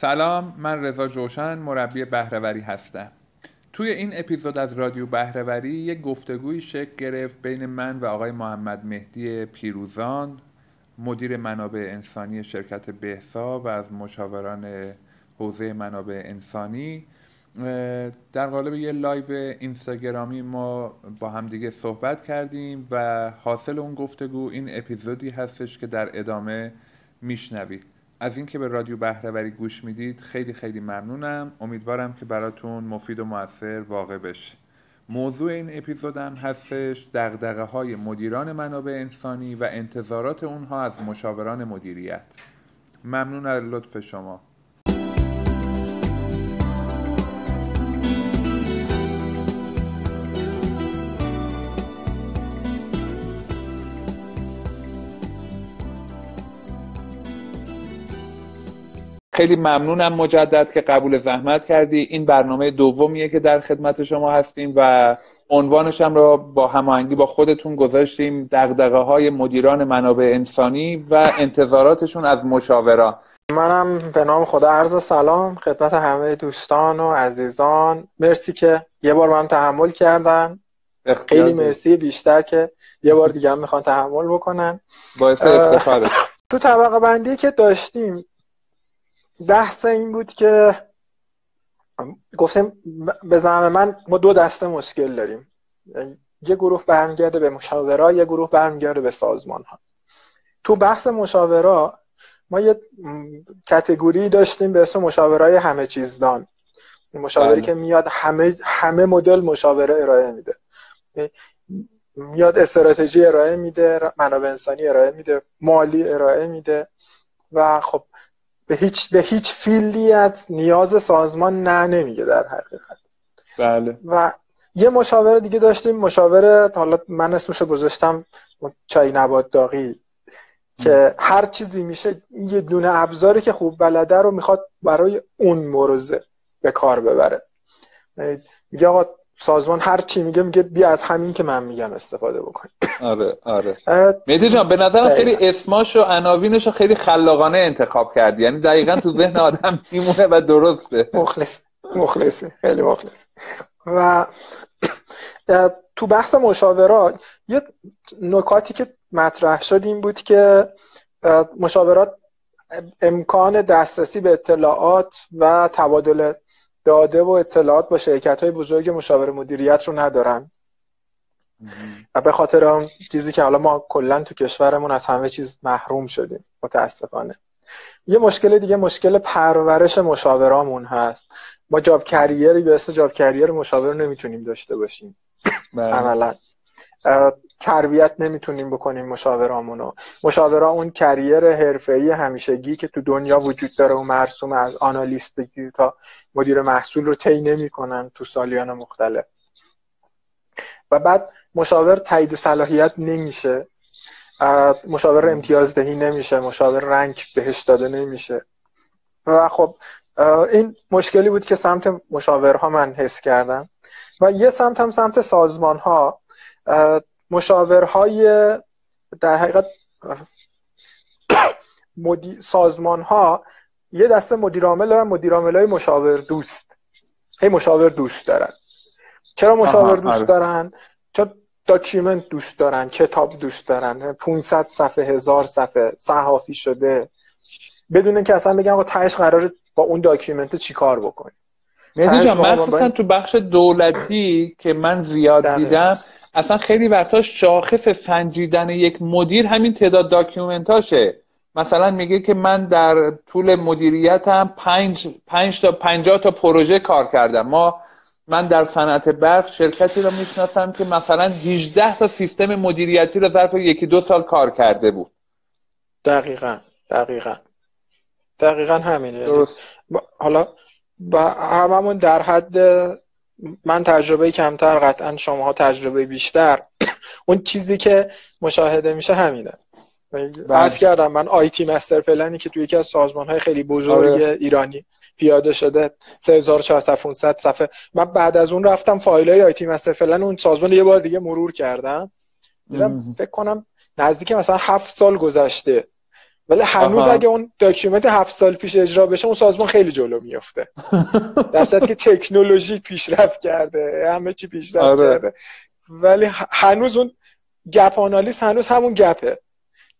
سلام من رضا جوشن مربی بهره‌وری هستم. توی این اپیزود از رادیو بهره‌وری یک گفتگوی شکل گرفت بین من و آقای محمد مهدی پیروزان مدیر منابع انسانی شرکت بهسا و از مشاوران حوزه منابع انسانی. در قالب یه لایو اینستاگرامی ما با همدیگه صحبت کردیم و حاصل اون گفتگو این اپیزودی هستش که در ادامه میشنوید. از اینکه به رادیو بهرهوری گوش می‌دید خیلی خیلی ممنونم. امیدوارم که براتون مفید و موثر واقع بشه. موضوع این اپیزودم هستش دقدقه های مدیران منابع انسانی و انتظارات اونها از مشاوران مدیریت. ممنون از لطف شما. خیلی ممنونم مجدد که قبول زحمت کردی. این برنامه دومیه که در خدمت شما هستیم و عنوانش هم را با هماهنگی با خودتون گذاشتیم. دقدقه های مدیران منابع انسانی و انتظاراتشون از مشاوران منم به نام خدا عرض سلام. خدمت همه دوستان و عزیزان. مرسی که یه بار من تحمل کردن. خیلی مرسی. بیشتر که یه بار دیگه هم می‌خوان تحمل بکنن. باعث افتخاره. تو طبقه بندی که داشتیم بحث این بود که گفتیم به زعم من ما دو دسته مشکل داریم. یه گروه برمیگرده به مشاورا یه گروه برمیگرده به سازمان ها تو بحث مشاورا ما یه کتگوری داشتیم به اسم مشاورای همه چیزدان. مشاوری بله. که میاد همه همه مدل مشاوره ارائه میده. میاد استراتژی ارائه میده منابع انسانی ارائه میده مالی ارائه میده و خب به هیچ به هیچ فیلیت نیاز سازمان نه نمیگه در حقیقت. بله. و یه مشاوره دیگه داشتیم مشاوره حالا من اسمشو گذاشتم چای نبات داغی که هر چیزی میشه یه دونه ابزاری که خوب بلده رو می‌خواد برای اون مروزه به کار ببره. میگه آقا سازمان هر چی میگه میگه بیا از همین که من میگم استفاده بکن آره آره. مهدی جان به نظرم خیلی اسماش و عناوینش رو خیلی خلاقانه انتخاب کردی. یعنی دقیقا تو ذهن آدم میمونه و درسته. مخلص مخلصی خیلی مخلص و تو بحث مشاورات یه نکاتی که مطرح شد این بود که مشاورات امکان دسترسی به اطلاعات و تبادل داده و اطلاعات با شرکت های بزرگ مشاور مدیریت رو ندارن. و به خاطر اون چیزی که حالا ما کلا تو کشورمون از همه چیز محروم شدیم. متاسفانه. یه مشکل دیگه مشکل پرورش مشاورامون هست. ما جاب کریری به اسم جاب کریر مشاور نمی‌تونیم داشته باشیم. بله. عملا. تربیت نمی‌تونیم بکنیم مشاورامونو. مشاورا اون کریر حرفه‌ای همیشگی که تو دنیا وجود داره و مرسوم از آنالیست بگیر تا مدیر محصول رو طی نمی‌کنن تو سالیان مختلف. و بعد مشاور تایید صلاحیت نمیشه. مشاور امتیازدهی نمیشه. مشاور رنگ بهش داده نمیشه. و خب این مشکلی بود که سمت مشاورها من حس کردم. و یه سمت هم سمت سازمان ها مشاورهای در حقیقت سازمان ها یه دسته مدیر عامل دارن مدیر های مشاور دوست هی مشاور دوست دارن. چرا مشاور دوست آره. دارن؟ چون document دوست دارن کتاب دوست دارن 500 صفحه هزار صفحه صحافی شده. بدون اینکه اصلا بگم آقا تهش قرار با اون document چیکار بکنی مهدی جان مخصوصا تو بخش دولتی که من زیاد دیدم اصلا خیلی وقتا شاخص سنجیدن یک مدیر همین تعداد document اشه. مثلا میگه که من در طول مدیریتم پنج, پنج تا پنجاه تا پروژه کار کردم. ما من در صنعت برق شرکتی رو می‌شناسم که مثلا 18 تا سیستم مدیریتی رو ظرف یکی دو سال کار کرده بود. دقیقا دقیقا. دقیقا همینه. درست. حالا با هممون در حد من تجربه کمتر قطعا شماها تجربه بیشتر. اون چیزی که مشاهده میشه همینه. بس کردم من IT master plan ی که توی یکی از سازمان های خیلی بزرگ آره. ایرانی پیاده شده 3400 صفحه. من بعد از اون رفتم فایل های IT master plan اون سازمان یه بار دیگه مرور کردم. دیدم فکر کنم نزدیک مثلا هفت سال گذشته. ولی هنوز اگه اون document هفت سال پیش اجرا بشه اون سازمان خیلی جلو میفته در که تکنولوژی پیشرفت کرده همه چی پیشرفت آره. کرده. ولی هنوز اون گپ آنالیز هنوز همون گپه.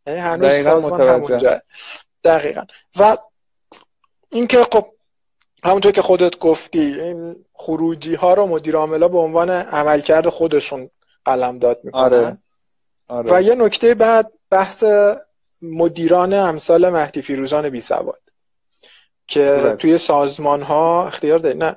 یعنی هنوز سازمان همونجا. دقیقا. و اینکه خب همونطور که خودت گفتی این خروجی ها رو مدیر عاملا به عنوان عملکرد خودشون قلم داد می‌کنن. آره. آره. و یه نکته بعد بحث مدیران امثال مهدی فیروزان بی سواد که توی سازمان ها اختیار داری نه.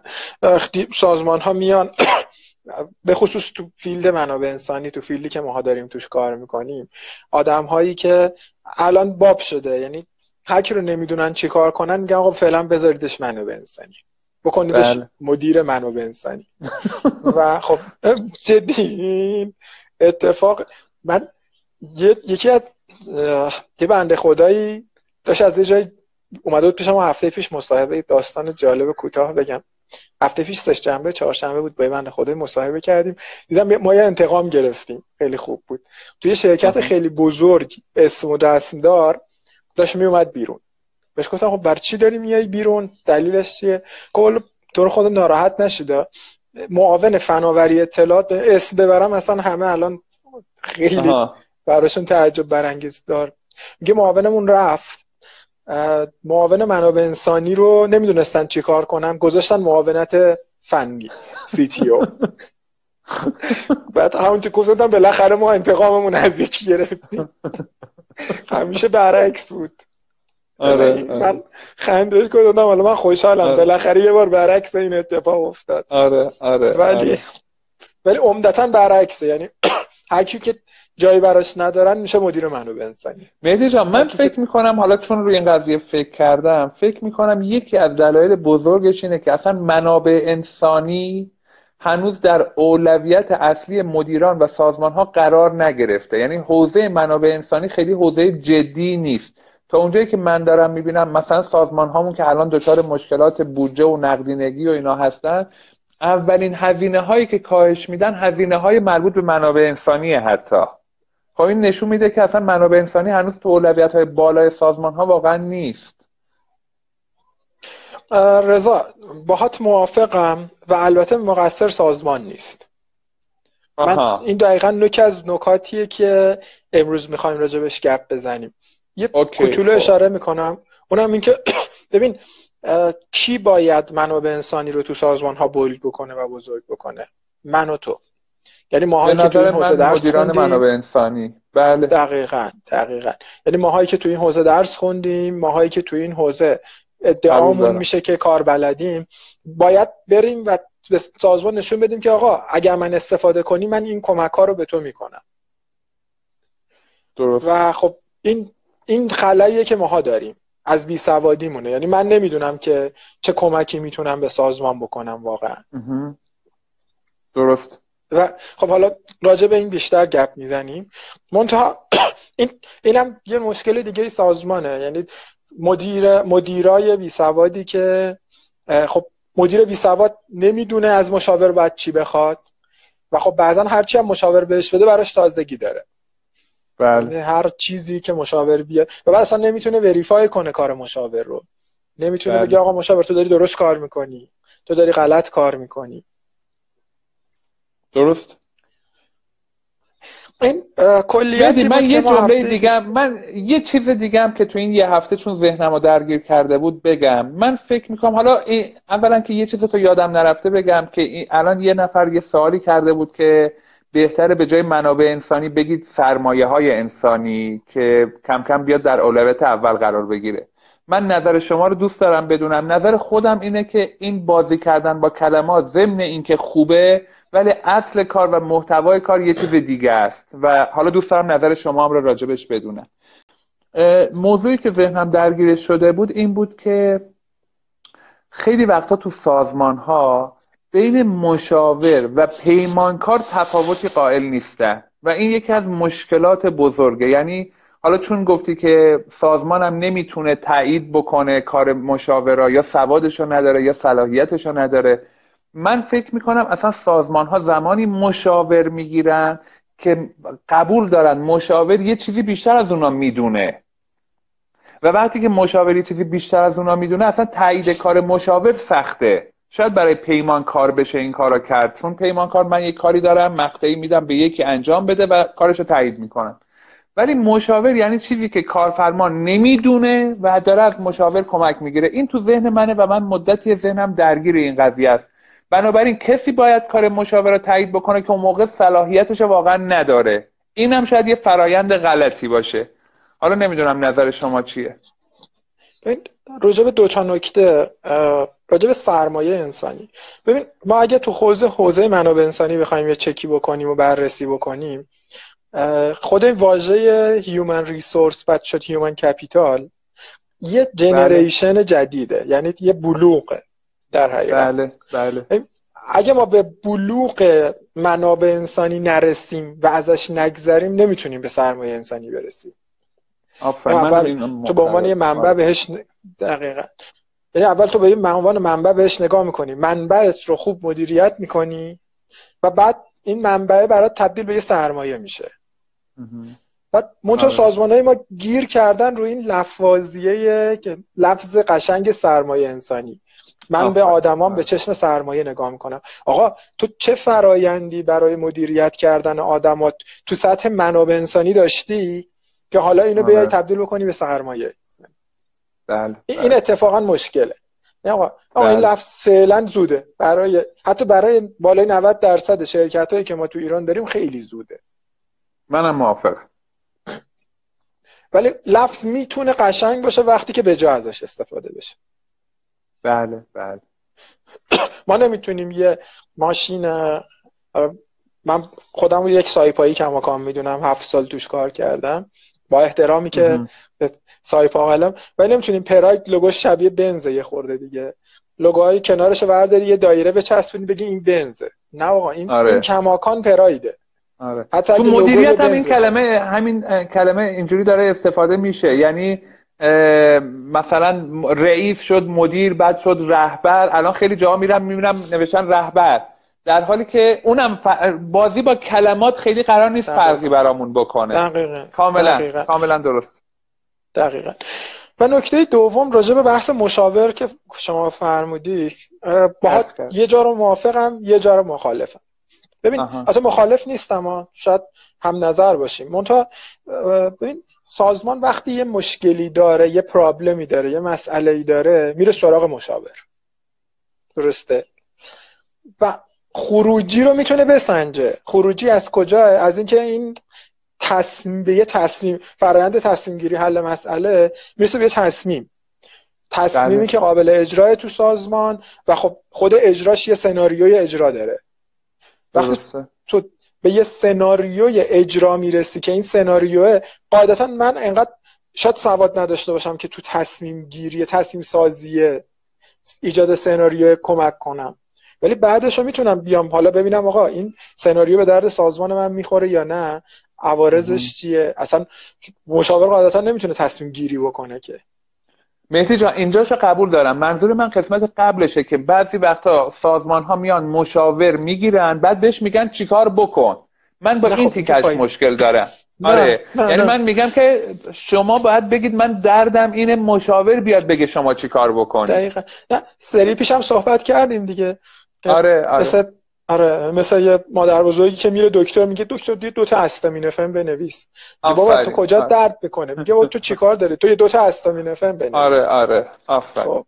سازمان ها میان به خصوص تو field منابع انسانی تو field ی که ماها داریم توش کار می‌کنیم آدم هایی که الان باب شده یعنی هر کی رو نمی‌دونن چی کار کنن میگن آقا فعلا بذاریدش منابع انسانی. بکنیدش بله. مدیر منابع انسانی. و خب جدی اتفاق. من یکی از یه بنده خدایی داشت از یه جای اومده بود پیشم هفته پیش مصاحبه داستان جالب کوتاه بگم. هفته پیش سه جنبه چهارشنبه بود با بنده خدای مصاحبه کردیم. دیدم ما یه انتقام گرفتیم. خیلی خوب بود. توی شرکت خیلی بزرگ اسم و دستدار داشت می اومد بیرون. بهش گفتم خب بر چی داری میای بیرون؟ دلیلش چیه؟ کل تو خود ناراحت نشده معاون فناوری اطلاعات به اسم ببرم اصلا همه الان خیلی براشون تعجب برانگیز دار. میگه معاونمون رفت. معاون منابع انسانی رو نمی‌دونستن چی کار کنن گذاشتن معاونت فنی سی تی او بعد همون که گفتم بالاخره ما انتقاممون از یکی گرفتیم. همیشه برعکس بود. آره, یعنی آره. من خندش کردم حالا من خوشحالم. آره. بالاخره یه بار برعکس این اتفاق افتاد. آره آره ولی آره. ولی عمدتا برعکسه. یعنی هر که جایی براش ندارن میشه مدیر منابع انسانی. مهدی جان من فکر می‌کنم حالا چون روی این قضیه فکر کردم فکر می‌کنم یکی از دلایل بزرگش اینه که اصلا منابع انسانی هنوز در اولویت اصلی مدیران و سازمان ها قرار نگرفته. یعنی حوزه منابع انسانی خیلی حوزه جدی نیست. تا اونجایی که من دارم می‌بینم مثلا سازمان هامون که الان دچار مشکلات بودجه و نقدینگی و اینا هستن اولین هزینه هایی که کاهش میدن هزینه های مربوط به منابع انسانی حتی. خب این نشون میده که اصلا منابع انسانی هنوز تو اولویت های بالای سازمان ها واقعا نیست. رضا باهات موافقم و البته مقصر سازمان نیست. من این دقیقا نوک از نکاتیه که امروز می‌خوایم راجبش گپ بزنیم. یه کوچولو خب. اشاره می‌کنم. اونم اینکه ببین کی باید منابع انسانی رو تو سازمان ها بولد بکنه و بزرگ بکنه؟ من و تو. یعنی ماهایی که تو این حوزه درس خوندیم منابع انسانی. بله. دقیقا دقیقا. یعنی ماهایی که تو این حوزه درس خوندیم ماهایی که تو این حوزه ادعامون میشه که کار بلدیم باید بریم و به سازمان نشون بدیم که آقا اگر من استفاده کنی من این کمک ها رو به تو می‌کنم. درست. و خب این این خلاییه که ماها داریم. از بی مونه یعنی من نمی‌دونم که چه کمکی می‌تونم به سازمان بکنم واقعا. درست. و خب حالا راجع به این بیشتر گپ می‌زنیم. منتها این اینم یه مشکل دیگه سازمانه. یعنی مدیر مدیرای بی سوادی که خب مدیر بی سواد نمی‌دونه از مشاور باید چی بخواد و خب بعضا هرچی هم مشاور بهش بده براش تازگی داره. بله. یعنی هر چیزی که مشاور بیاد و بعد اصلا نمی‌تونه وریفای کنه کار مشاور رو. نمی‌تونه بله. بگه آقا مشاور تو داری درست کار می‌کنی. تو داری غلط کار می‌کنی. درست؟ این کلیتی من یه جمله دیگه من یه چیز دیگه هم که تو این یه هفته چون ذهنمو درگیر کرده بود بگم. من فکر می‌کنم حالا اولا که یه چیز تو یادم نرفته بگم که الان یه نفر یه سوالی کرده بود که بهتره به جای منابع انسانی بگید سرمایه های انسانی که کم کم بیاد در اولویت اول قرار بگیره. من نظر شما رو دوست دارم بدونم. نظر خودم اینه که این بازی کردن با کلمات ضمن اینکه خوبه ولی اصل کار و محتوای کار یه چیز دیگه است. و حالا دوست دارم نظر شما هم رو راجبش بدونم. موضوعی که ذهنم درگیرش شده بود این بود که خیلی وقتا تو سازمان ها بین مشاور و پیمانکار تفاوتی قائل نیستن. و این یکی از مشکلات بزرگه. یعنی حالا چون گفتی که سازمانم نمی‌تونه تایید بکنه کار مشاورا یا سوادشو نداره یا صلاحیتشو نداره من فکر می‌کنم اصلا سازمان ها زمانی مشاور می‌گیرن که قبول دارن. مشاور یه چیزی بیشتر از اونا می‌دونه. و وقتی که مشاوری چیزی بیشتر از اونا می‌دونه اصلا تایید کار مشاور سخته. شاید برای پیمان کار بشه این کارا کرد. چون پیمان کار من یک کاری دارم مقطعی میدم به یکی انجام بده و کارش رو تایید می‌کنم. ولی مشاور یعنی چیزی که کارفرما نمی‌دونه و داره از مشاور کمک می‌گیره. این تو ذهن منه و من مدتی ذهنم درگیر این قضیه است. بنابراین کسی باید کار مشاور رو تایید بکنه که اون موقع صلاحیتش واقعا نداره. این هم شاید یه فرایند غلطی باشه. حالا نمی‌دونم نظر شما چیه. راجع به دو تا نکته راجع به سرمایه انسانی. ببین ما اگه تو حوزه حوزه منابع انسانی بخوایم یه چکی بکنیم و بررسی بکنیم خود این واژه human resource بعد شد human capital یه generation بله. جدیده. یعنی یه بلوغه. در حقیقت. بله بله. اگه ما به بلوغ منابع انسانی نرسیم و ازش نگذریم نمی‌تونیم به سرمایه انسانی برسیم. اول تو به عنوان یه منبع بهش دقیقا. یعنی اول تو به یه عنوان منبع بهش نگاه می‌کنی. منبعت رو خوب مدیریت می‌کنی و بعد این منبع برات تبدیل به یه سرمایه میشه. بعد منتها آره. سازمان های ما گیر کردن روی این لفظیه که لفظ قشنگ سرمایه انسانی. من به آدمان به. چشم سرمایه نگاه می‌کنم آقا تو چه فرایندی برای مدیریت کردن آدمات تو سطح منابع انسانی داشتی که حالا اینو بیای آره. تبدیل بکنی به سرمایه بله. این بله. اتفاقا مشکله آقا آقا این بله. لفظ فعلا زوده برای حتی برای بالای 90 درصد شرکت هایی که ما تو ایران داریم خیلی زوده منم موافق ولی لفظ می‌تونه قشنگ باشه وقتی که به جا ازش استفاده بشه بله بله. ما نمی‌تونیم یه ماشین من خودم رو یک سایپایی کماکان می‌دونم هفت سال توش کار کردم. با احترامی که به سایپا قلم ولی نمی‌تونیم پراید لوگو شبیه بنزه یه خورده دیگه. لوگوهای کنارش ورداری یه دایره بچسبونی بگی این بنزه. نه آقا این, آره. این کماکان پرایده آره. حتی تو مدیریت هم این کلمه همین کلمه اینجوری داره استفاده میشه. یعنی مثلا رئیس شد مدیر بعد شد رهبر. الان خیلی جا میرم می‌بینم نوشتن رهبر. در حالی که اونم بازی با کلمات خیلی قرار نیست فرقی برامون بکنه. دقیقا. کاملا دقیقا. کاملا درست. دقیقا. و نکته دوم راجع به بحث مشاور که شما فرمودی با یه جا رو موافقم یه جا رو مخالفم. ببین حتی مخالف نیستم شاید هم نظر باشیم. منتها ببین سازمان وقتی یه مشکلی داره یه پرابلمی داره یه مسئله ای داره میره سراغ مشاور. درسته؟ و خروجی رو می‌تونه بسنجه. خروجی از کجا؟ از اینکه این تصمیم به یه تصمیم فرآیند تصمیم گیری حل مسئله می‌رسه به یه تصمیم. تصمیمی بله. که قابل اجرای تو سازمان و خب خود اجراش یه سناریوی اجرا داره. وقتی تو به یه سناریوی اجرا می‌رسی که این سناریو قاعدتا من انقدر شاید سواد نداشته باشم که تو تصمیم گیری تصمیم سازی ایجاد سناریو کمک کنم. ولی بعدش رو می‌تونم بیام حالا ببینم آقا این سناریو به درد سازمان من می‌خوره یا نه؟ عوارضش چیه؟ اصلا مشاور قاعدتا نمی‌تونه تصمیم گیری بکنه که. مهدی جان اینجاشو قبول دارم. منظور من قسمت قبلشه که بعضی وقتا سازمان ها میان مشاور می‌گیرن بعد بهش میگن چیکار بکن. من با این خب، تیکش مشکل دارم. آره. یعنی من میگم که شما باید بگید من دردم اینه مشاور بیاد بگه شما چیکار بکن دقیقا. نه سری پیش هم صحبت کردیم دیگه. آره آره. مثل آره مثل یه مادر بزرگی که میره دکتر میگه دکتر دو, دو تا استامینوفن بنویس. بابا تو کجا آره. درد بکنه میگه بابا تو چیکار داری؟ تو یه دو تا استامینوفن بنویس. آره آره آفرین. خب.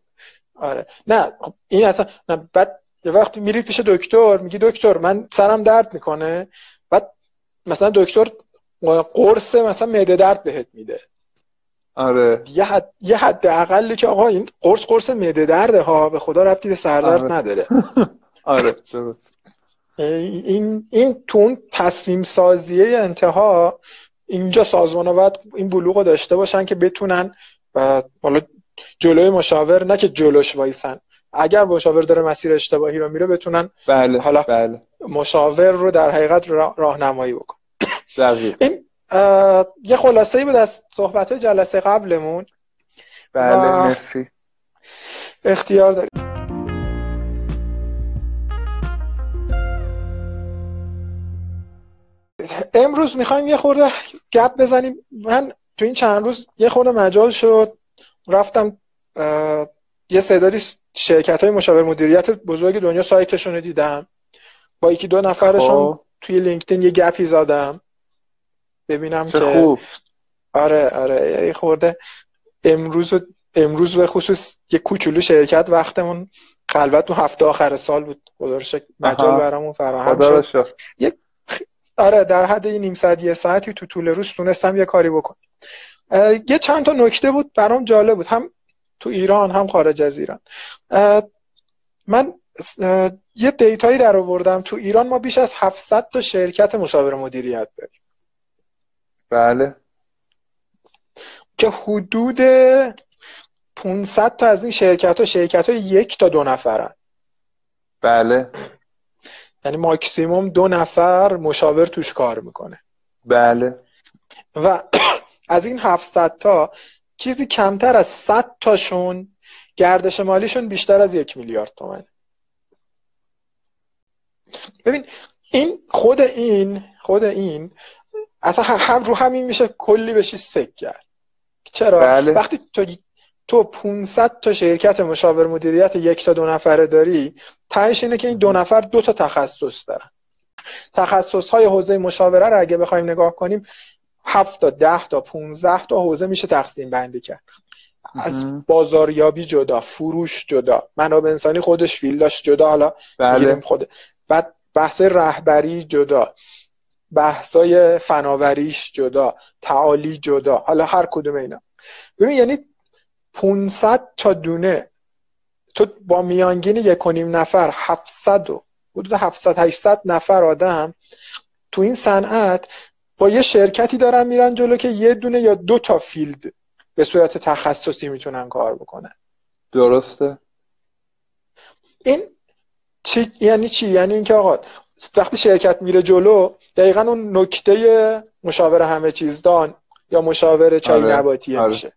آره. نه خب این اصلا نه بعد یه وقتی میری پیش دکتر میگی دکتر من سرم درد می‌کنه. بعد مثلا دکتر قرص مثلا معده درد بهت میده. آره. یه حد یه حد اقلی که آقا این قرص قرص معده درده ها به خدا ربطی به سردرد آره. نداره. آره این این تون تصمیم سازیه انتها اینجا سازمان باید این بلوغ داشته باشن که بتونن حالا جلوی مشاور نه که جلوش وایسن. اگر مشاور داره مسیر اشتباهی رو میره بتونن بله حالا بله. مشاور رو در حقیقت راهنمایی بکن. این یه خلاصه ای بود از صحبت جلسه قبلمون. بله مرسی. اختیار داریم. امروز می‌خوایم یه خورده گپ بزنیم. من تو این چند روز یه خورده مجال شد. رفتم یه سعدادی شرکت های مشاور مدیریت بزرگ دنیا سایتشون رو دیدم. با یکی دو نفرشون خب. توی لینکدین یه گپی زدم. ببینم که خوب. آره آره خورده امروز امروز به خصوص یه کوچولو شرکت وقتمون خلوت تو هفته آخر سال بود. خدا مجال برامون فراهم شد. یه آره در حد نیم ساعت یه ساعتی تو طول روز تونستم یه کاری بکنم. یه چند تا نکته بود برام جالب بود هم تو ایران هم خارج از ایران. من یه دیتایی در آوردم. تو ایران ما بیش از 700 تا شرکت مشاور مدیریت داریم. بله. که حدود 500 تا از این شرکت ها شرکت ها یک تا دو نفرن. بله. یعنی ماکسیموم دو نفر مشاور توش کار می‌کنه. بله. و از این 700 تا چیزی کمتر از 100 تاشون گردش مالیشون بیشتر از یک میلیارد تومنه ببین این خود این خود این اصلا هم رو همین میشه کلی بهش فکر کرد. چرا؟ بله. وقتی تو تو 500 تا شرکت مشاور مدیریت یک تا دو نفره داری؟ تهش اینه که این دو نفر دو تا تخصص دارن. تخصص های حوزه مشاوره رو اگه بخوایم نگاه کنیم 7 تا 10 تا 15 تا حوزه میشه تقسیم بندی کرد. از بازاریابی جدا فروش جدا منابع انسانی خودش فیلداش جدا حالا بله. خود. بعد بحث رهبری جدا بحثای فناوریش جدا تعالی جدا حالا هر کدوم اینا. ببین یعنی 500 تا دونه. تو با میانگین یک و نیم نفر 700 و حدود 700 800 نفر آدم. تو این صنعت با یه شرکتی دارن میرن جلو که یه دونه یا دو تا فیلد به صورت تخصصی می‌تونن کار بکنن. درسته. این چی یعنی چی؟ یعنی اینکه آقا وقتی شرکت میره جلو دقیقا اون نکته مشاور همه چیز دان یا مشاور چای آره. نباتیه آره. میشه.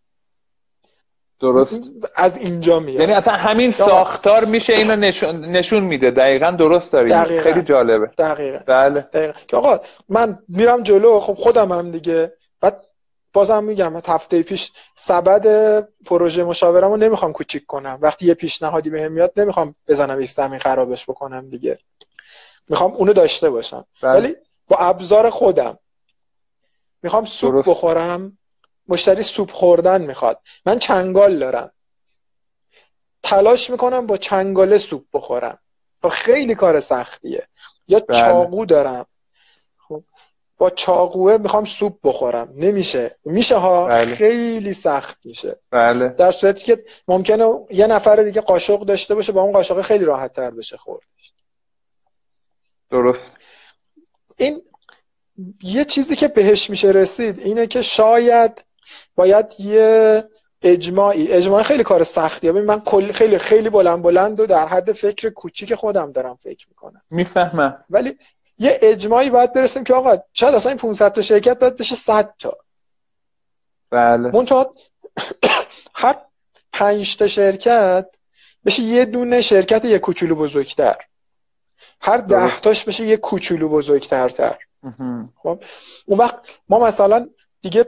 درست. از اینجا میاد. یعنی اصلا همین ساختار میشه اینو نشون, نشون میده. دقیقا درست داری. خیلی جالبه. دقیقا. بله. دقیقا. که آقا من میرم جلو. خب خودم هم دیگه. بعد بازم میگم هفته پیش سبد پروژه مشاورمو نمی‌خوام کوچیک کنم. وقتی یه پیشنهادی بهم میاد نمی‌خوام بزنم این زمین خرابش بکنم دیگه. می‌خوام اونو داشته باشم. بله. ولی با ابزار خودم. می‌خوام سوپ بخورم. مشتری سوپ خوردن می‌خواد. من چنگال دارم. تلاش می‌کنم با چنگاله سوپ بخورم. و خیلی کار سختیه. یا بله. چاقو دارم. خب با چاقوه می‌خوام سوپ بخورم. نمیشه. میشه ها؟ بله. خیلی سخت میشه. بله. در صورتی که ممکنه یه نفر دیگه قاشق داشته باشه با اون قاشق خیلی راحت تر بشه خوردش. درست. این یه چیزی که بهش میشه رسید اینه که شاید باید یه اجماعی. اجماعی خیلی کار سختیه ببین من کل خیلی خیلی بلند بلند و در حد فکر کوچیک خودم دارم فکر می‌کنم. می‌فهمم. ولی یه اجماعی باید برسیم که آقا شاید اصلا این 500 تا شرکت باید بشه 100 تا. بله. منتها هر 5 تا شرکت بشه یه دونه شرکت یه کوچولو بزرگتر. هر ده تاش بشه یه کوچولو بزرگتر تر خب؟ اون وقت ما مثلا دیگه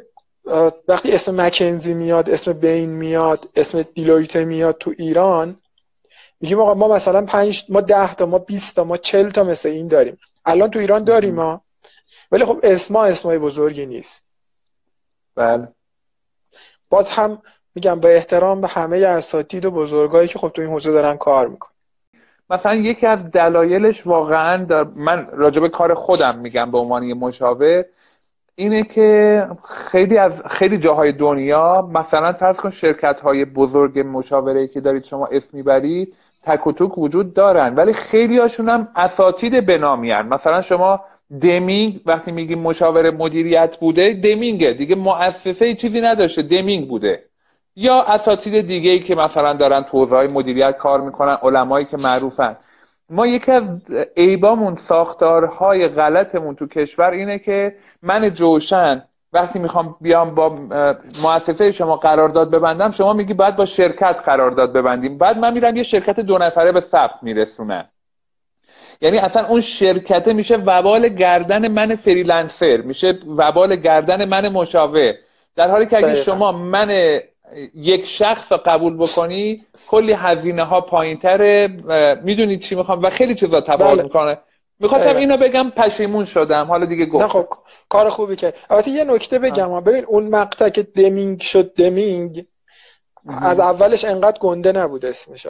وقتی اسم مکنزی میاد اسم بین میاد اسم دیلویت میاد تو ایران میگیم آقا ما مثلا پنج ما ده تا ما 20 تا ما 40 تا مثل این داریم. الان تو ایران داریم ما ولی خب اسما اسمای بزرگی نیست. بله. باز هم میگم با احترام به همه اساتید و بزرگایی که خب تو این حوزه دارن کار می‌کنن. مثلا یکی از دلایلش واقعا در من راجب کار خودم میگم به عنوان یه مشاور. اینه که خیلی از خیلی جاهای دنیا مثلا فرض کن شرکت های بزرگ مشاوره که دارید شما اسم می‌برید تک و توک وجود دارن. ولی خیلی هاشون هم اساتید بنامیان مثلا شما دمینگ وقتی میگیم مشاور مدیریت بوده دمینگه. دیگه مؤسسه چیزی نداشته دمینگ بوده. یا اساتید دیگه ای که مثلا دارن تو مدیریت کار می‌کنن علمایی که معروفن. ما یکی از عیبامون ساختارهای غلطمون تو کشور اینه که من جوشن وقتی می‌خوام بیام با مؤسسه شما قرارداد ببندم شما میگی باید با شرکت قرارداد ببندیم. بعد من میرم یه شرکت دو نفره به ثبت میرسونم یعنی اصلا اون شرکته میشه وبال گردن من freelancer میشه وبال گردن من مشاور. در حالی که اگه شما من یک شخص رو قبول بکنی کلی هزینه ها پایین تره می‌دونی چی می‌خوام و خیلی چیزا تفاوت بله. می‌کنه. می‌خواستم اینو بگم پشیمون شدم. حالا دیگه گفت خب کار خوبی که. البته یه نکته بگم. ببین اون مقطع که دمینگ شد دمینگ از اولش انقدر گنده نبود اسمش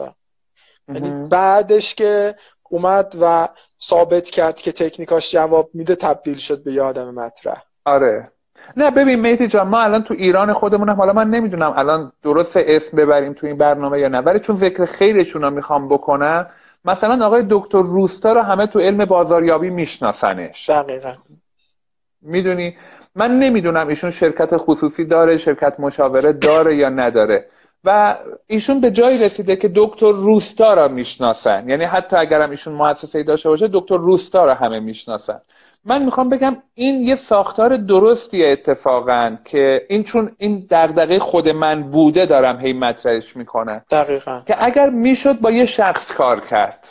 یعنی بعدش که اومد و ثابت کرد که تکنیکاش جواب میده تبدیل شد به یه آدم مطرح. آره. نه ببین میتی جان ما الان تو ایران خودمونم حالا من نمی‌دونم الان درست اسم ببریم تو این برنامه یا نه ولی چون ذکر خیرشون رو می‌خوام بکنم مثلا آقای دکتر روستا رو همه تو علم بازاریابی میشناسنش. دقیقا. می‌دونی؟ من نمی‌دونم ایشون شرکت خصوصی داره شرکت مشاوره داره یا نداره. و ایشون به جایی رسیده که دکتر روستا را می‌شناسن. یعنی حتی اگرم ایشون مؤسسه داشته باشه دکتر روستا را همه می‌شناسن. من می‌خوام بگم این یه ساختار درستیه اتفاقا که این چون این دغدغه خود من بوده دارم هی مطرحش می‌کنه. دقیقا. که اگر می‌شد با یه شخص کار کرد.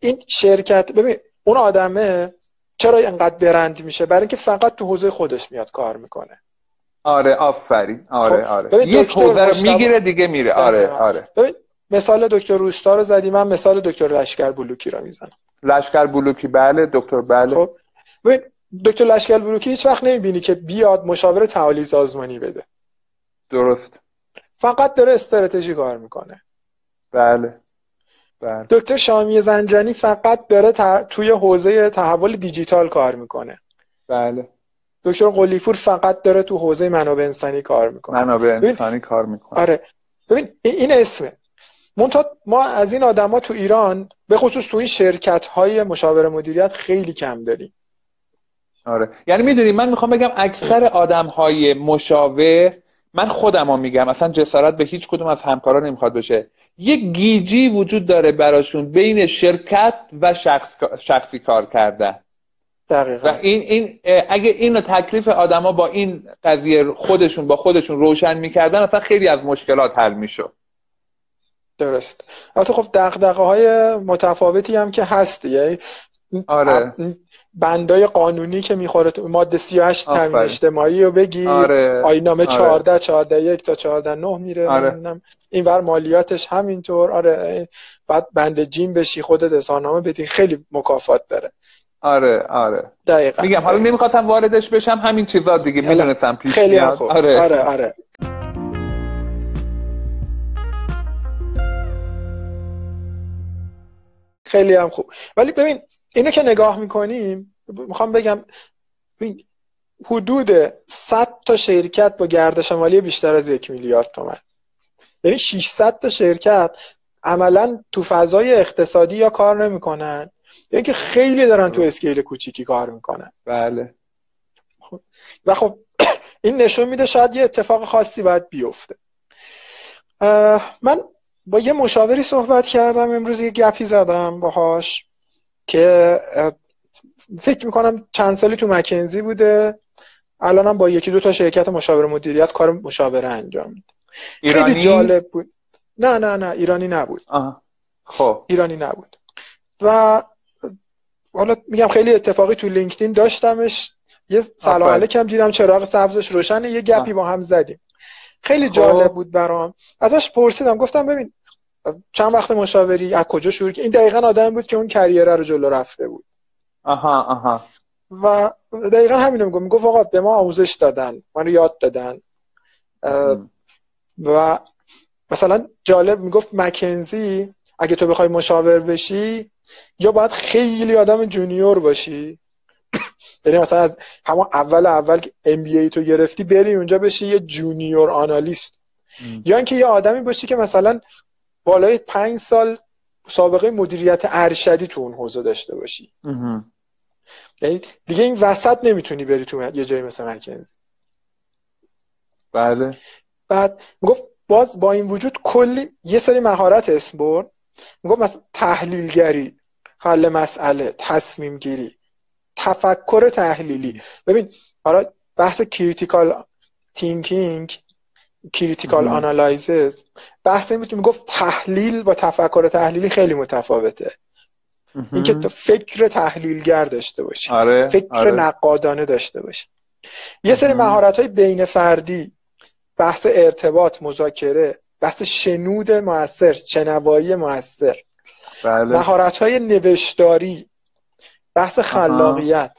این شرکت ببین اون آدمه چرا اینقدر برند میشه؟ برای اینکه فقط تو حوزه خودش میاد کار می‌کنه. آره آفرین. آره خب، آره. یه حوزه رو می‌گیره دیگه میره. آره آره. ببین مثال دکتر روستا رو زدی من مثال دکتر لشکر بلوکی رو می‌زنم. لشکر بلوکی؟ بله دکتر بله. خب دکتر لشکر بلوکی هیچ وقت نمی‌بینی که بیاد مشاور تعالی سازمانی بده. درست. فقط داره استراتژی کار می‌کنه. بله بله. دکتر شامی زنجانی فقط داره توی حوزه تحول دیجیتال کار می‌کنه. بله. دکتر قلیپور فقط داره تو حوزه منابع انسانی کار می‌کنه. منابع انسانی کار می‌کنه. آره. ببین این اسمه. منتها ما از این آدما تو ایران به خصوص تو این شرکت های مشاور مدیریت خیلی کم داریم. آره. یعنی می‌دونی من می‌خوام بگم اکثر آدم های مشاور من خودم رو میگم اصلا جسارت به هیچ کدوم از همکارا نمی‌خواد بشه یک گیجی وجود داره براشون بین شرکت و شخص، شخصی کار کردن. دقیقا. و این, این اگه اینو تکلیف آدما با این قضیه خودشون با خودشون روشن می‌کردن اصلا خیلی از مشکلات حل می‌شد. درست. البته خب دقدقه های متفاوتی هم که هست یعنی آره. بندای قانونی که می‌خوره تو ماده 38 تامین اجتماعی رو بگی آره. آینامه 14 آره. 14 1 تا 14 9 میره. آره. این ور مالیاتش همینطور. آره. بعد بند جیم بشی خودت اظهارنامه بدی. خیلی مکافات داره. آره آره. دقیقا. میگم حالا نمی‌خواستم واردش بشم. همین چیزا دیگه می‌دونستم پیش خیلی خوب. آره. آره, آره. خیلی هم خوب. ولی ببین اینو که نگاه می‌کنیم می‌خوام بگم ببین حدود 100 تا شرکت با گردش مالی بیشتر از یک میلیارد تومن. یعنی 600 تا شرکت عملا تو فضای اقتصادی یا کار نمی‌کنن. یا اینکه خیلی دارن تو اسکیل کوچیکی کار می‌کنن. بله. خب، و خب این نشون میده شاید یه اتفاق خاصی باید بیفته. من با یه مشاوری صحبت کردم امروز یه گپی زدم باهاش که فکر می‌کنم چند سالی تو مکنزی بوده. الانم با یکی دو تا شرکت مشاور مدیریت کار مشاوره انجام میده. خیلی جالب بود. نه نه نه ایرانی نبود. خب. ایرانی نبود. و حالا میگم خیلی اتفاقی تو لینکدین داشتمش. یه سلام علیکم دیدم چراغ سبزش روشنه. یه گپی با هم زدیم. خیلی جالب خب. بود برام. ازش پرسیدم گفتم ببین چند وقت مشاوری؟ از کجا شروع این دقیقا آدم بود که اون کریره رو جلو رفته بود. آها آها. و دقیقا همین رو میگم می‌گفت آقا به ما آموزش دادن. ما رو یاد دادن. و مثلا جالب می‌گفت مکنزی اگه تو بخوای مشاور بشی یا باید خیلی آدم junior باشی. یعنی مثلا از همون اول اول که MBA تو گرفتی بری اونجا بشی یه junior analyst یا اینکه یه آدمی باشی که مثلا بالای پنج سال سابقه مدیریت ارشدی تو اون حوزه داشته باشی. یعنی دیگه این وسط نمی‌تونی بری تو یه جایی مثل مکنزی. بله. بعد گفت باز با این وجود کلی یه سری مهارت اسم برد. می‌گفت مثلا تحلیلگری حل مسئله تصمیم گیری. تفکر تحلیلی. ببین حالا بحث critical thinking critical analysis بحث این بود می‌گفت تحلیل با تفکر تحلیلی خیلی متفاوته. اینکه تو فکر تحلیلگر داشته باشی آره، فکر آره. نقادانه داشته باشی. یه سری مهارت های بین فردی بحث ارتباط مذاکره بحث شنود موثر شنوایی موثر بله. مهارت های نوشتاری بحث خلاقیت.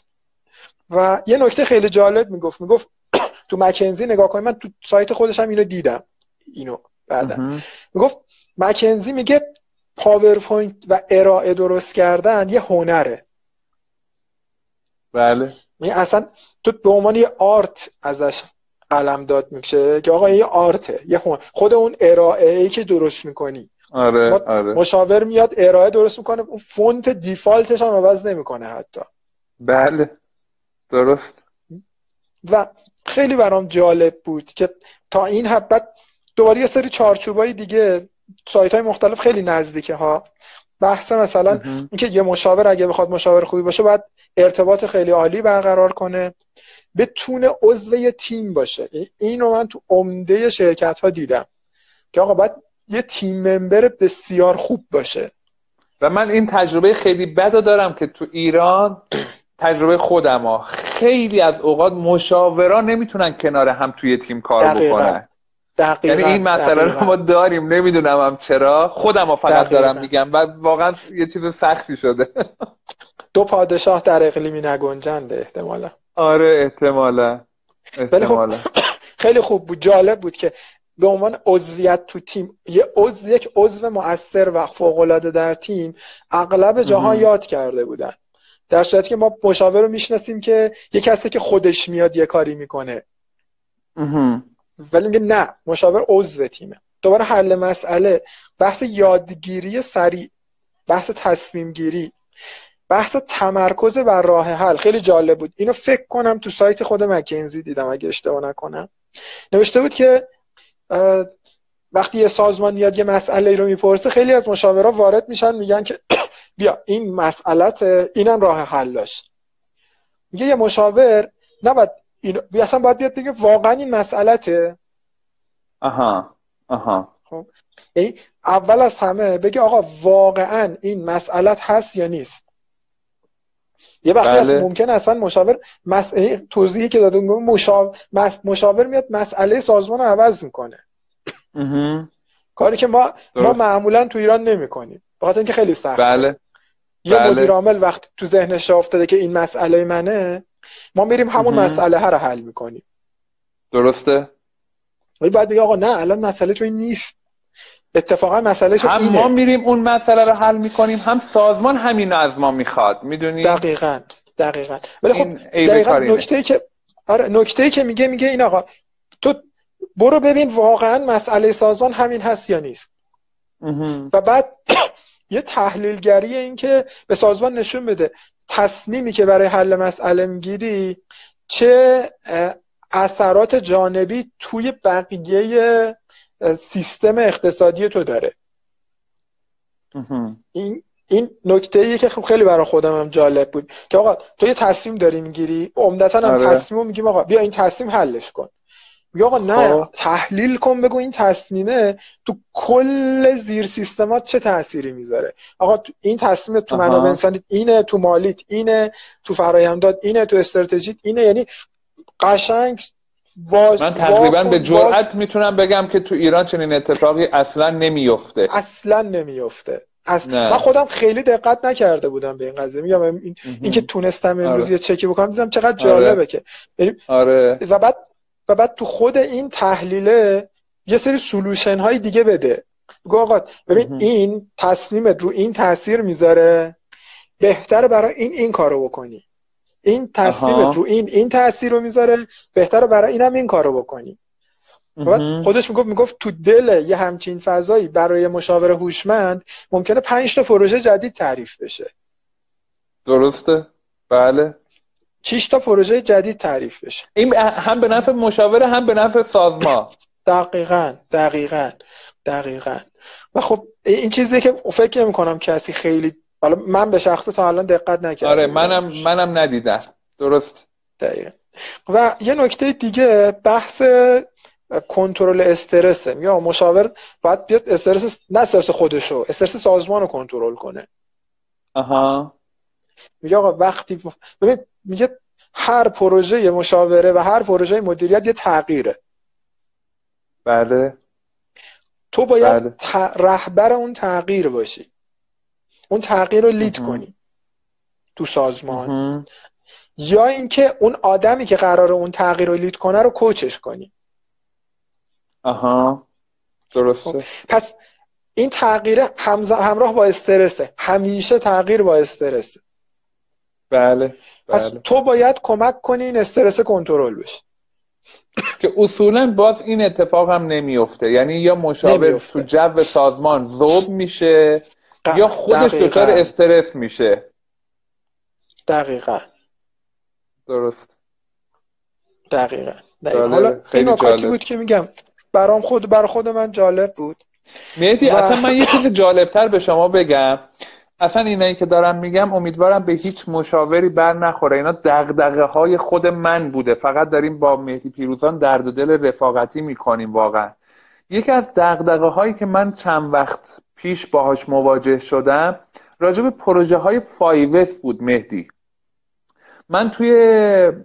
و یه نکته خیلی جالب می‌گفت. می‌گفت تو مکنزی نگاه کنید من تو سایت خودش هم اینو دیدم. اینو بعدا. می‌گفت مکنزی میگه پاورپوینت و ارائه درست کردن یه هنره. بله. یعنی اصلا تو به عنوان یه art ازش قلم داد میشه که آقا یه art ه یه هنر. خود اون ارائه ای که درست می‌کنی. آره ما- آره. مشاور میاد ارائه درست می‌کنه اون فونت default ش هم عوض نمی‌کنه حتی. بله. درست. و خیلی برام جالب بود که تا این بعد دوباره یه سری چارچوبای دیگه سایت های مختلف خیلی نزدیکه ها. بحث مثلا. اینکه یه مشاور اگه بخواد مشاور خوبی باشه باید ارتباط خیلی عالی برقرار کنه بتونه عضو یه تیم باشه. این- اینو من تو عمده شرکت ها دیدم که آقا باید یه تیم ممبر بسیار خوب باشه. و من این تجربه خیلی بد دارم که تو ایران تجربه خودم ها خیلی از اوقات مشاوران نمی‌تونن کنار هم توی تیم کار دقیقاً. بکنن. دقیقا. یعنی این مسئله رو. ما داریم نمی‌دونم هم چرا. خودم ها فقط دقیقاً. دارم میگم و واقعا یه چیز سختی شده. دو پادشاه در اقلیمی نگنجنده احتمالا. آره احتمالا. خب احتمالا. خیلی خوب بود جالب بود که به عنوان عضویت تو تیم یه عضو یک عضو مؤثر و فوق‌العاده در تیم اغلب جاها. یاد کرده بودن. در صورتی که ما مشاور رو می‌شناسیم که یه کسی که خودش میاد یه کاری می‌کنه. ولی میگه نه مشاور عضو تیمه. دوباره حل مسئله بحث یادگیری سریع بحث تصمیم گیری بحث تمرکز بر راه حل. خیلی جالب بود. اینو فکر کنم تو سایت خود مکنزی دیدم اگه اشتباه نکنم. نوشته بود که وقتی یه سازمان میاد یه مسئله رو می‌پرسه خیلی از مشاورا وارد میشن میگن که بیا این مسئلت اینم راه حلاش میگه یه مشاور نباید این اصلا باید بیاد بگه واقعا این مسئلته. آها آها. یعنی اول از همه بگه آقا واقعا این مسئلت هست یا نیست؟ یه وقتی بله. هست ممکن اصلا مشاور مس... یعنی توضیحی که داده مشاور... مس- مشاور میاد مسئله سازمان رو عوض می‌کنه. کاری که ما ما درست. معمولا تو ایران نمی‌کنیم بخاطر اینکه خیلی سخته بله یه بله. مدیر عامل وقتی تو ذهنش افتاده که این مسئله منه ما میریم همون مهم. مسئله ها رو حل می‌کنیم درسته ولی باید بگه آقا نه الان مسئله تو این نیست اتفاقا مسئله هم اینه ما میریم اون مسئله رو حل می‌کنیم هم سازمان همین از ما می‌خواد می‌دونی دقیقا دقیقا ولی خب دقیقا. نکته که آره نکته که میگه میگه این آقا تو برو ببین واقعا مسئله سازمان همین هست یا نیست. و بعد یه تحلیلگری این که به سازمان نشون بده تصمیمی که برای حل مسئله می‌گیری چه اثرات جانبی توی بقیه سیستم اقتصادی تو داره. این این نکته ایه که خب خیلی برای خودم هم جالب بود که آقا تو یه تصمیم داری می‌گیری عمدتا هم آره. تصمیم میگیم آقا بیا این تصمیم حلش کن میگه آقا نه خب. تحلیل کن بگو این تصمیمه تو کل زیر سیستمات چه تأثیری می‌ذاره آقا تو- این تصمیم تو. منابع انسانیت اینه تو مالیت اینه تو فرآیندات اینه تو استراتژیت اینه یعنی قشنگ واژ من تقریبا به واژ- جرئت می‌تونم بگم که تو ایران چنین اتفاقی اصلا نمیفته اصلا نمیفته از نه. من خودم خیلی دقت نکرده بودم به این قضیه میگم این. اینکه تونستم امروز آره. یه چکی بکنم دیدم چقدر جالبه که یعنی آره و بعد و بعد تو خود این تحلیله یه سری سولوشن های دیگه بده آقا ببین مهم. این تصمیمت رو این تاثیر می‌ذاره بهتره برای این این کارو بکنی این تصمیمت آها. رو این این تاثیر رو می‌ذاره بهتره برای اینم این کارو بکنی. و بعد. خودش می‌گفت می‌گفت تو دل یه همچین فضایی برای مشاور هوشمند ممکنه پنج تا پروژه جدید تعریف بشه. درسته. بله. 6 تا پروژه جدید تعریف بشه. این هم به نفع مشاور هم به نفع سازمان. دقیقا دقیقا دقیقا. و خب این چیزی که فکر نمی کنم کسی خیلی حالا من به شخصه تا الان دقت نکردم. آره منم منم ندیدم. درست. دقیقا. و یه نکته دیگه بحث کنترل استرسه یا مشاور باید بیاد استرس نه استرس خودشو استرس سازمان رو کنترل کنه. آها. میگه آقا وقتی ببین میگه هر پروژه مشاوره و هر پروژه مدیریت یه تغییره. بله. تو باید بله. رهبر اون تغییر باشی. اون تغییر رو لید کنی تو سازمان. یا اینکه اون آدمی که قرار اون تغییر رو لید کنه رو کوچش کنی. آها. درسته. خب، پس این تغییر همراه با استرسه. همیشه تغییر با استرسه. بله, بله. پس تو باید کمک کنی این استرس کنترل بشه. که اصولا باز این اتفاق هم نمیفته یعنی یا مشاور تو جو سازمان ذوب میشه یا خودش دچار استرس میشه. دقیقا. درست. دقیقا, حالا این نکاتی بود که میگم. برام خود بر خود من جالب بود. مهدی و... اصلا من یه چیز جالبتر به شما بگم. اصلا اینایی که دارم میگم امیدوارم به هیچ مشاوری بر نخوره. اینا دغدغه های خود من بوده. فقط داریم با مهدی پیروزان درد و دل رفاقتی می‌کنیم واقعا. یکی از دغدغه هایی که من چند وقت پیش باهاش مواجه شدم راجع به پروژه های فایوس بود مهدی. من توی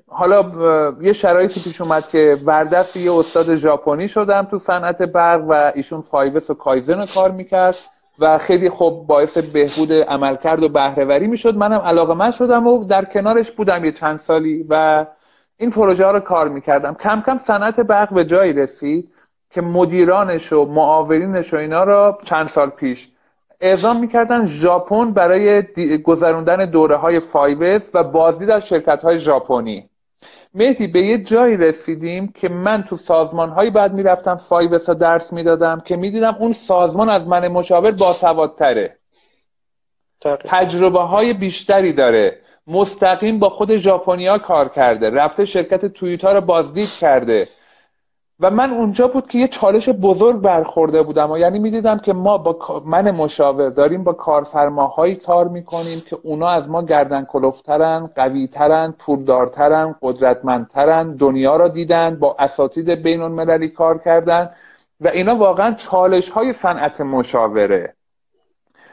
حالا یه شرایطی پیش اومد که وردست یه استاد ژاپنی شدم تو صنعت برق و ایشون فایوس و کایزن رو کار می‌کرد و خیلی خوب باعث بهبود عملکرد و بهرهوری می‌شد. منم علاقه من شدم و در کنارش بودم یه چند سالی و این پروژه ها رو کار می‌کردم. کم کم صنعت برق به جایی رسید. که مدیرانش و معاونینش و اینا رو چند سال پیش اعزام می‌کردن. ژاپن برای گذروندن دوره های Five S و بازدید از شرکت های ژاپنی. مهدی به یه جایی رسیدیم که من تو سازمان هایی بعد می‌رفتم Five S ها درس می‌دادم که می‌دیدم اون سازمان از من مشاور باسوادتره. تجربه های بیشتری داره. مستقیم با خود ژاپنیا کار کرده. رفته شرکت تویوتا رو بازدید کرده. و من اونجا بود که یه چالش بزرگ برخورده بودم و یعنی می‌دیدم که ما با من مشاور داریم با کارفرماهایی کار می‌کنیم که اونا از ما گردن کلفترن قویترن پولدارترن قدرتمندترن دنیا را دیدن با اساتید بین المللی کار کردن و اینا واقعا چالش های صنعت مشاوره.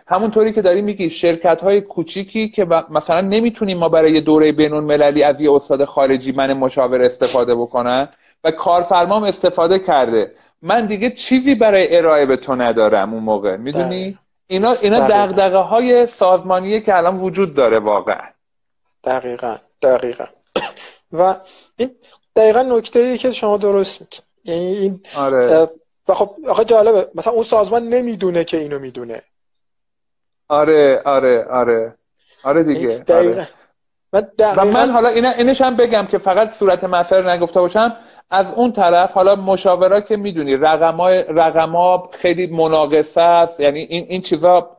همونطوری که داری میگی شرکت های کوچیکی که مثلا نمی‌تونیم ما برای دوره بین المللی از یه استاد خارجی من مشاور استفاده بکنن. و کارفرمام استفاده کرده. من دیگه چیزی برای ارائه به تو ندارم اون موقع. می‌دونی؟ بله. اینا اینا دغدغه های سازمانیه که الان وجود داره واقعا. دقیقا. دقیقا. و این دقیقا نکته ای که شما درست میگی یعنی این آره. و خب آخه جالبه. مثلا اون سازمان نمی‌دونه که اینو می‌دونه. آره آره آره. آره دیگه. آره. و من حالا اینا اینش هم بگم که فقط صورت مسئله نگفته باشم. از اون طرف حالا مشاورا که می‌دونی رقم ها خیلی مناقصه است. یعنی این این چیزا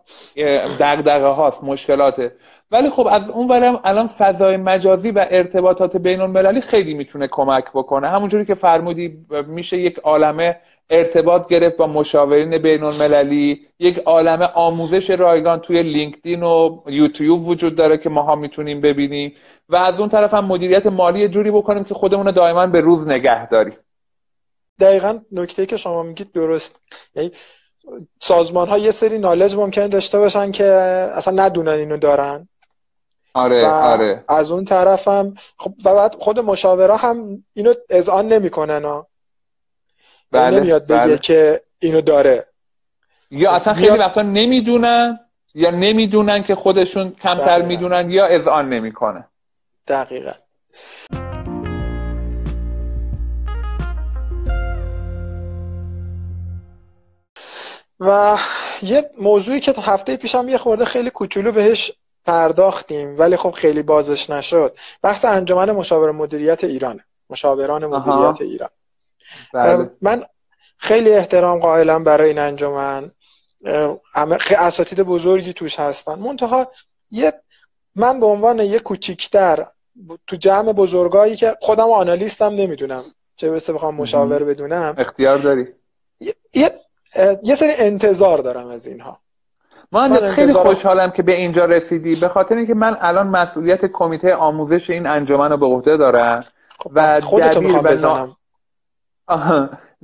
دغدغه هاست مشکلاته. ولی خب از اون ورم الان فضای مجازی و ارتباطات بین المللی خیلی می‌تونه کمک بکنه. همونجوری که فرمودی میشه یک عالمه ارتباط گرفت با مشاورین بین المللی یک عالم آموزش رایگان توی لینکدین و یوتیوب وجود داره که ماها می‌تونیم ببینیم. و از اون طرف هم مدیریت مالی جوری بکنیم که خودمون رو دائما به روز نگه داریم. دقیقا نکته که شما میگید درست. یعنی سازمان ها یه سری نالج ممکنه داشته باشن که اصلا ندونن اینو دارن. آره آره. از اون طرف هم خب و بعد خود مشاوره هم اینو اذعان نمی‌کنن ها. بله نمیاد بگه بله. که اینو داره. یا اصلا خیلی میاد... وقتا نمی‌دونن یا نمی‌دونن که خودشون کمتر می‌دونن یا اذعان نمی‌کنه دقیقا. و یه موضوعی که هفته پیشم یه خورده خیلی کوچولو بهش پرداختیم ولی خب خیلی بازش نشد. بحث انجمن مشاور مدیریت ایرانه. مشاوران مدیریت ایران. بله. من خیلی احترام قائلم برای این انجمن. اساتید بزرگی توش هستن. منتها یه من به عنوان یه کوچیکتر تو جمع بزرگایی که خودم آنالیستم نمی‌دونم. چه بسه بخوام مشاور بدونم. اختیار داری؟ یه, یه سری انتظار دارم از اینها. من, من خیلی خوشحالم که به اینجا رسیدی. به خاطر اینکه من الان مسئولیت کمیته آموزش این انجمن رو به عهده دارم خب و خودتو می‌خوام بزنم.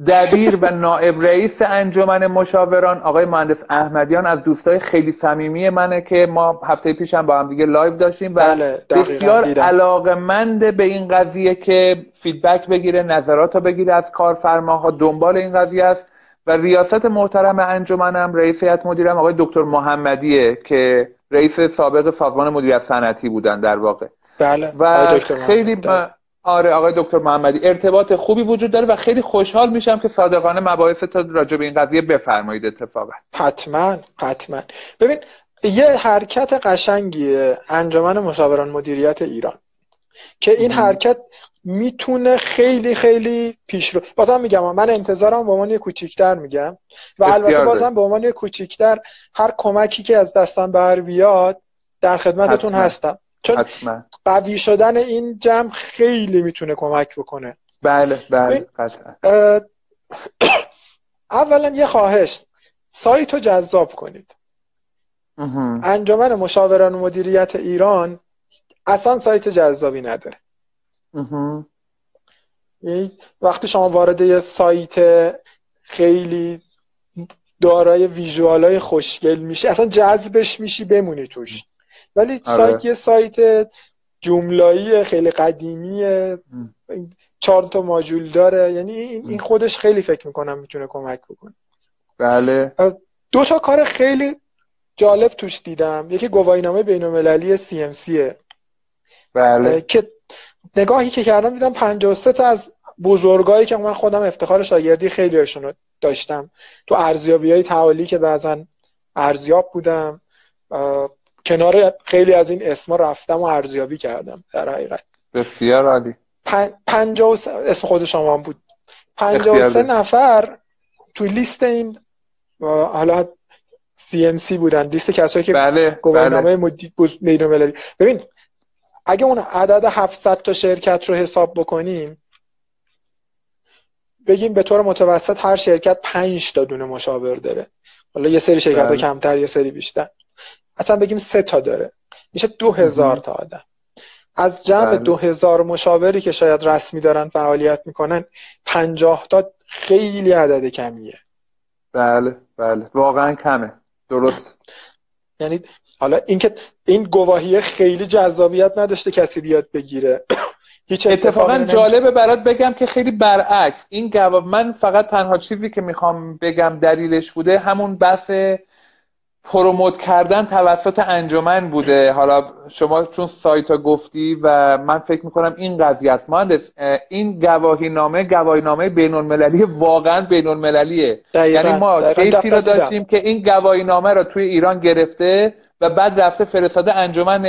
دبیر و نائب رئیس انجمن مشاوران آقای مهندس احمدیان از دوستای خیلی صمیمی منه که ما هفته پیش هم با هم دیگه live داشتیم و بله، بسیار. علاقمند به این قضیه که feedback بگیره نظرات رو بگیره از کارفرماها دنبال این قضیه است و ریاست محترم انجمنم رئیس هیئت مدیرم آقای دکتر محمدیه که رئیس سابق سازمان مدیریت صنعتی بودن در واقع بله و خیلی. ب- آره آقای دکتر محمدی ارتباط خوبی وجود داره و خیلی خوشحال میشم که صادقانه مباحث تا راجع به این قضیه بفرمایید اتفاقا حتما حتما ببین یه حرکت قشنگیه انجمن مشاوران مدیریت ایران که این. حرکت می‌تونه خیلی خیلی پیش رو بازم میگم من انتظارم به عنوان یه کوچیکتر میگم و البته. بازم به عنوان یه کوچیکتر هر کمکی که از دستم بر بیاد در خدمتتون حتما. هستم چون حتما. قوی شدن این جمع خیلی می‌تونه کمک بکنه. بله بله قطعا. اولا یه خواهش سایت رو جذاب کنید. انجمن مشاوران مدیریت ایران اصلا سایت جذابی نداره. وقتی شما وارد یه سایت خیلی دارای ویژوال های خوشگل میشی اصلا جذبش میشی بمونی توش. ولی آره. سایت یه سایت جملایی خیلی قدیمیه. چهار تا ماژول داره. یعنی این خودش خیلی فکر می‌کنم می‌تونه کمک بکنه. بله. دو تا کار خیلی جالب توش دیدم. یکی گواهینامه بین‌المللی CMCه بله. که نگاهی که کردم دیدم 53 تا از بزرگایی که من خودم افتخار شاگردی خیلی رو داشتم. تو ارزیابی های تعالی که بعضا ارزیاب بودم. کنار خیلی از این اسما رفتم و ارزیابی کردم در حقیقت. بسیار عالی. پن- 53 اسم خود شما هم بود. اختیار 53 داری. نفر تو لیست این حالا CMC بودن. لیست کسایی که بله بله. گواهینامه مدید بین‌المللی ببین اگه اون عدد 700 تا شرکت رو حساب بکنیم بگیم به طور متوسط هر شرکت 5 تا دونه مشاور داره. حالا یه سری شرکت بله. کمتر یه سری بیشتر. اصلا بگیم سه تا داره. میشه 2000 مهم. تا آدم. از جمع بله. 2000 مشاوری که شاید رسمی دارن فعالیت می‌کنن 50 تا خیلی عدد کمیه. بله بله. واقعا کمه. درست. یعنی حالا اینکه این گواهی خیلی جذابیت نداشته کسی بیاد بگیره. هیچ اتفاقا نمی- جالبه برات بگم که خیلی برعکس. این گوا من فقط تنها چیزی که می‌خوام بگم دلیلش بوده همون بحث پروموت کردن توسط انجمن بوده. حالا شما چون سایت ها گفتی و من فکر می‌کنم این قضیه است. مهندس این گواهی نامه گواهی نامه بین المللی واقعا بین المللیه. یعنی ما کیسی رو. داشتیم که این گواهی نامه رو توی ایران گرفته و بعد رفته فرستاده انجمن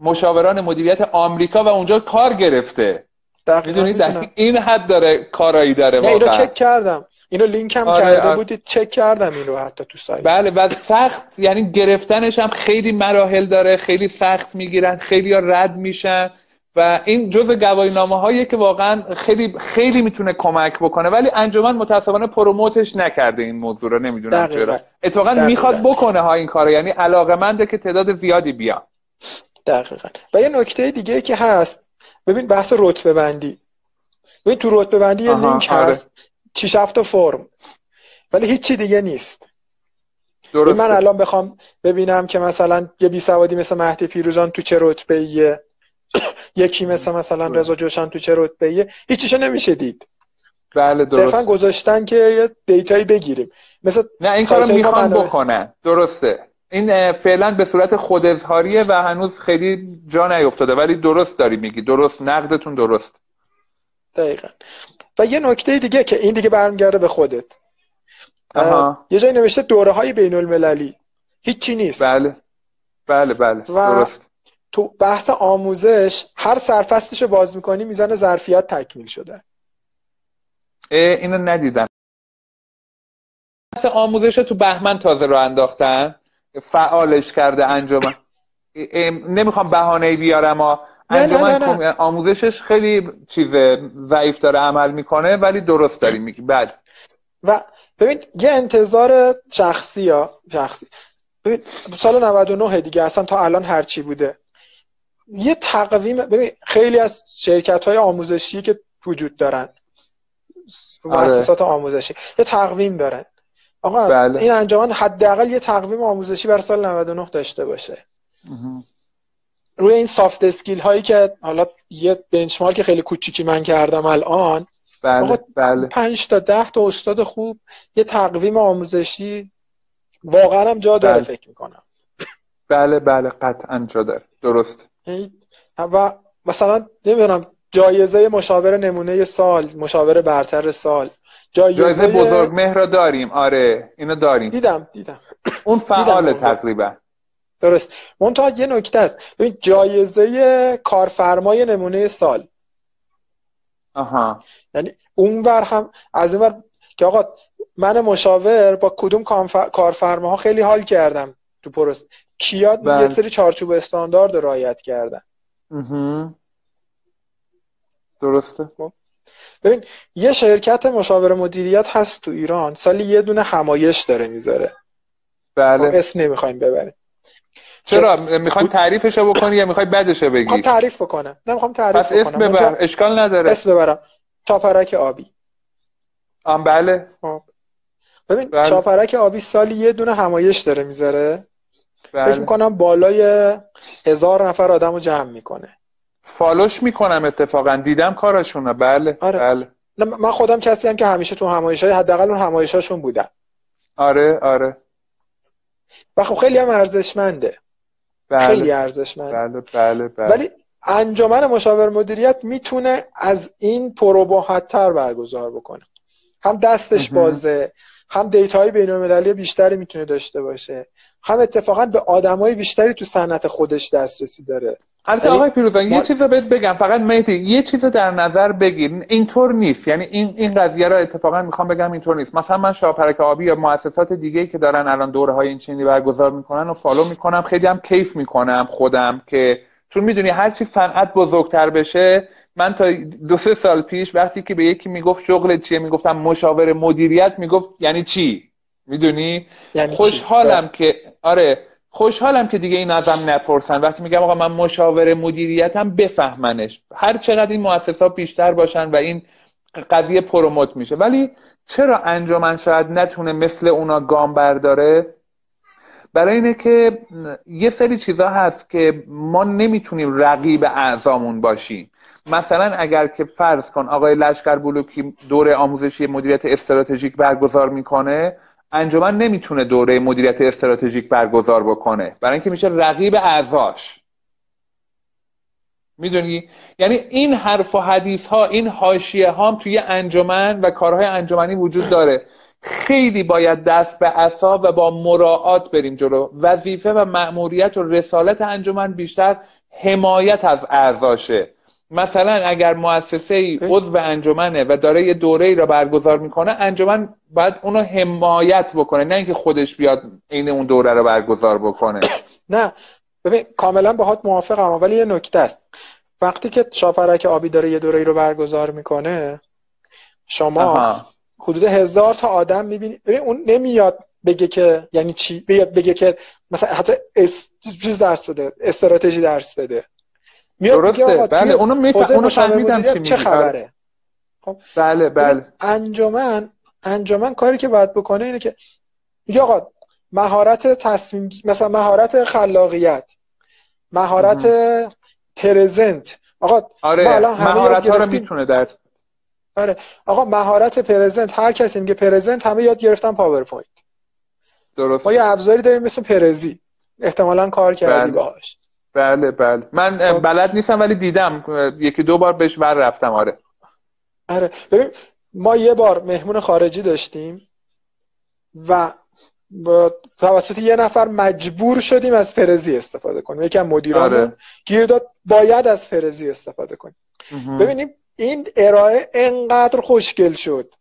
مشاوران مدیریت آمریکا و اونجا کار گرفته. دقیقاً می‌دونی؟ در می‌دونم. این حد داره کارایی داره واقعا. چک کردم. اینو لینک هم آره، کرده آره. بودید چک کردم این رو حتی تو سایت بله و سخت یعنی گرفتنش هم خیلی مراحل داره خیلی سخت می‌گیرن خیلی ها رد میشن و این جزء گواهی نامه هاییه که واقعا خیلی خیلی می‌تونه کمک بکنه ولی انجمن متاسفانه پروموتش نکرده این موضوع رو نمی‌دونم دقیقاً. چرا اتفاقا. می‌خواد بکنه ها این کارو یعنی علاقه که تعداد زیادی بیان دقیقا و یه نکته دیگه که هست ببین بحث رتبه بندی ببین تو رتبه بندی یه لینک آره. هست چیش هفت فرم. ولی هیچی دیگه نیست. درسته. من الان بخوام ببینم که مثلا یه بی سوادی مثل مهدی پیروزان تو چه رتبه ایه یکی مثل مثلا رضا جوشان تو چه رتبه ایه هیچیشو نمیشه دید. بله صرفا درست گذاشتن که یه دیتایی بگیریم. مثل نه این کارو می‌خوان بکنن. درسته. این فعلا به صورت خود اظهاریه و هنوز خیلی جا نیفتاده. ولی درست داری میگی. درست. نقدتون درست. دقیقا. و یه نکته دیگه که این دیگه برمیگرده به خودت. آها. یه جایی نوشته دوره های بین المللی هیچی نیست. بله. بله بله. و- درست. تو بحث آموزش هر سرفصلش رو باز می‌کنی میزان ظرفیت تکمیل شده. اینو ندیدم. بحث آموزش رو تو بهمن تازه رو انداختن. فعالش کرده اه، نمی‌خوام بهانه بیارم ها انجمن نه، نه. کم- آموزشش خیلی چیز ضعیف داره عمل می‌کنه ولی درست داری میگی. بله. و ببین یه انتظار شخصی یا شخصی. ببین سال 99 دیگه اصلا تا الان هرچی بوده. یه تقویم ببین خیلی از شرکت های آموزشی که وجود دارن مؤسسات آموزشی یه تقویم دارن. آقا بله. این انجمن حداقل یه تقویم آموزشی برای سال 99 داشته باشه. روی این سافت اسکیل هایی که حالا یه بنچمارک خیلی کوچیکی من کردم الان بله بله. 5 تا 10 تا استاد خوب یه تقویم آموزشی واقعا هم جا داره بله. فکر می‌کنم. بله بله قطعا جا داره. درست. یعنی و مثلا نمی‌دونم جایزه مشاور نمونه سال مشاور برتر سال جایزه, جایزه بزرگ مهر رو داریم. آره اینو داریم. دیدم دیدم. اون فعال. تقریبا. درست. منتها یه نکته است. ببین جایزه کارفرمای نمونه سال. آها. یعنی اونور هم از این ور که آقا من مشاور با کدوم کارف- کارفرماها خیلی حال کردم تو پروس. کیا بله. یه سری چارچوب استاندارد رو رعایت کردن. درسته. ببین یه شرکت مشاور مدیریت هست تو ایران سالی یه دونه همایش داره می‌ذاره. بله. اسم نمی‌خوایم ببریم. چرا؟ می‌خوای تعریفشو بکنی یا می‌خوای بدشو بگی؟ می‌خوام تعریف بکنم. نه می‌خوام تعریف پس اسم بکنم. ببر. اشکال نداره. اسم ببرم. چاپرک آبی. آم بله. ببین بله. چاپرک آبی سالی یه دونه همایش داره می‌ذاره. فکر بله می‌کنم بالای هزار نفر آدم رو جمع می‌کنه. فالوش می‌کنم اتفاقا. دیدم کارشونو بله آره. بله. من خودم کسی هم که همیشه تو همایش های حداقل اون همایشاشون بودم آره آره. و خب خیلی هم ارزشمنده. بله. خیلی ارزشمنده بله بله بله. ولی انجمن مشاور مدیریت می‌تونه از این پروباحتر برگزار بکنه. هم دستش. بازه هم data های بین المللی بیشتری می‌تونه داشته باشه. هم اتفاقا به آدمای بیشتری تو صنعت خودش دسترسی داره. البته آقای پیروزان ما- یه چیز رو بهت بگم فقط مهدی یه چیز رو در نظر بگیر. اینطور نیست. یعنی این این قضیه رو اتفاقا می‌خوام بگم اینطور نیست. مثلا من شاپرک آبی یا مؤسسات دیگه که دارن الان دوره های این چنینی برگزار می‌کنن و follow می‌کنم خیلی هم کیف می‌کنم خودم که چون می‌دونی هرچی صنعت بزرگتر بشه من تا دو سه سال پیش وقتی که به یکی می‌گفت شغل چیه می‌گفتم مشاور مدیریت می‌گفت یعنی چی؟ می‌دونی؟ یعنی چی؟ خوشحالم که آره. خوشحالم که دیگه این ازم نپرسن. وقتی میگم آقا من مشاور مدیریتم بفهمنش. هر چقدر این مؤسسات بیشتر باشن و این قضیه پروموت میشه. ولی چرا انجمن شاید نتونه مثل اونا گام برداره؟ برای اینه که یه سری چیزا هست که ما نمی‌تونیم رقیب اعضامون باشیم. مثلا اگر که فرض کن آقای لشکر بلوکی دوره آموزشی مدیریت استراتژیک برگزار می‌کنه انجمن نمی‌تونه دوره مدیریت استراتژیک برگزار بکنه. برای اینکه میشه رقیب اعضاش. می‌دونی؟ یعنی این حرف و حدیث ها این حاشیه ها توی انجمن و کارهای انجمنی وجود داره. خیلی باید دست به عصا و با مراعات بریم جلو. وظیفه و مأموریت و رسالت انجمن بیشتر حمایت از اعضاشه. مثلا اگر مؤسسه ای عضو انجمنه و داره یه دوره ای را برگزار می‌کنه انجمن باید اونو حمایت بکنه نه اینکه خودش بیاد عین اون دوره رو برگزار بکنه. نه. ببین کاملا باهات موافقم ولی یه نکته است. وقتی که شاپرک آبی داره یه دوره ای رو برگزار می‌کنه شما آها. حدود هزار تا آدم می‌بینی. ببین اون نمیاد بگه که یعنی چی؟ بگه, بگه که مثلا حتی اس... چیز درس بده استراتژی درس بده. درسته. آقا بله اونو میفهم اونو فهمیدم چی چه میگی. خبره؟ بله بله ببین، انجمن انجمن کاری که باید بکنه اینه که میگه آقا مهارت تصمیم مثلا مهارت خلاقیت مهارت present. آقا آره الان مهارت ها رو. می‌تونه درس آره آقا مهارت present هر کسی میگه present همه یاد گرفتن پاورپوینت. درست. ما یه ابزاری داریم مثل Prezi. احتمالا کار کردی بله. باهاش. بله بله. من خب. بلد نیستم ولی دیدم. یکی دو بار بهش ور رفتم آره. آره. ببین ما یه بار مهمون خارجی داشتیم و با توسط یه نفر مجبور شدیم از Prezi استفاده کنیم. یکی از مدیرانمون آره. گیر داد باید از پرزی استفاده کنیم. ببینیم این ارائه انقدر خوشگل شد.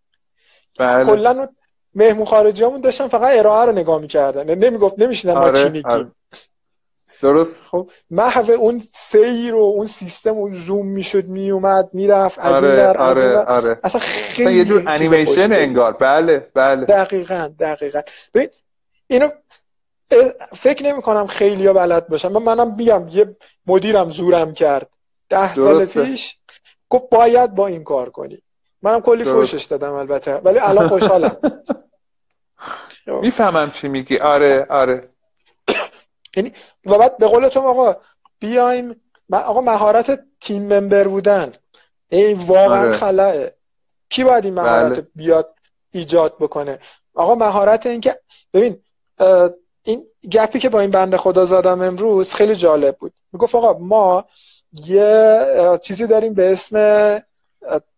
بله. کلا مهمون خارجی همون داشتن فقط ارائه رو نگاه می‌کردن. نمی‌گفت نمیشیدن ما آره، چی میگیم. آره. درست؟ خب محو اون سیر و اون سیستم اون زوم می‌شد میومد می‌رفت از این آره ور از اون آره ور. آره. اصلا خیلی یه جور انیمیشن. انگار. بله بله. دقیقا دقیقا. ببین اینو فکر نمی کنم خیلی ها بلد باشن. من منم بیام یه مدیرم زورم کرد. ده سال. پیش گفت باید با این کار کنی. منم کلی فوشش دادم البته ولی الان خوشحالم. می‌فهمم چی میگی. آره آره. یعنی و بعد به قول تو آقا بیایم آقا مهارت تیم ممبر بودن. این واقعا آره. خلاه کی باید این مهارت بله. بیاد ایجاد بکنه؟ آقا مهارت این که ببین این گپی که با این بنده خدا زدم امروز خیلی جالب بود. می‌گفت آقا ما یه چیزی داریم به اسم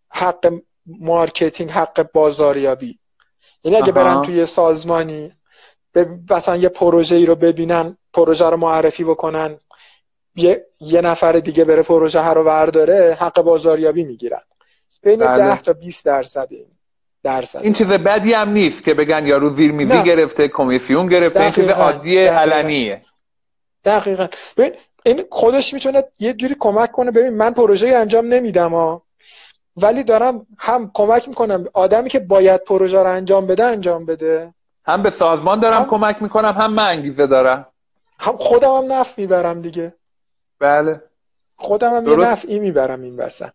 حق marketing حق بازاریابی. یعنی اگه برن توی سازمانی مثلا یه پروژه ای رو ببینن پروژه رو معرفی بکنن. یه, یه نفر دیگه بره پروژه رو ورداره حق بازاریابی می‌گیرن. بین بله. 10 تا 20 درصد. این درصد. این چیز بدی هم نیست که بگن یارو زیر میزی گرفته کمیسیون گرفته این چیز عادی علنیه. دقیقا. ببین این خودش می‌تونه یه جوری کمک کنه. ببین من پروژه انجام نمیدم ها ولی دارم هم کمک می‌کنم. آدمی که باید پروژه رو انجام بده انجام بده. هم به سازمان دارم هم... کمک می‌کنم هم من انگیزه دارم هم خودم هم نفع می‌برم دیگه بله خودم هم درست. یه نفعی می‌برم این وسط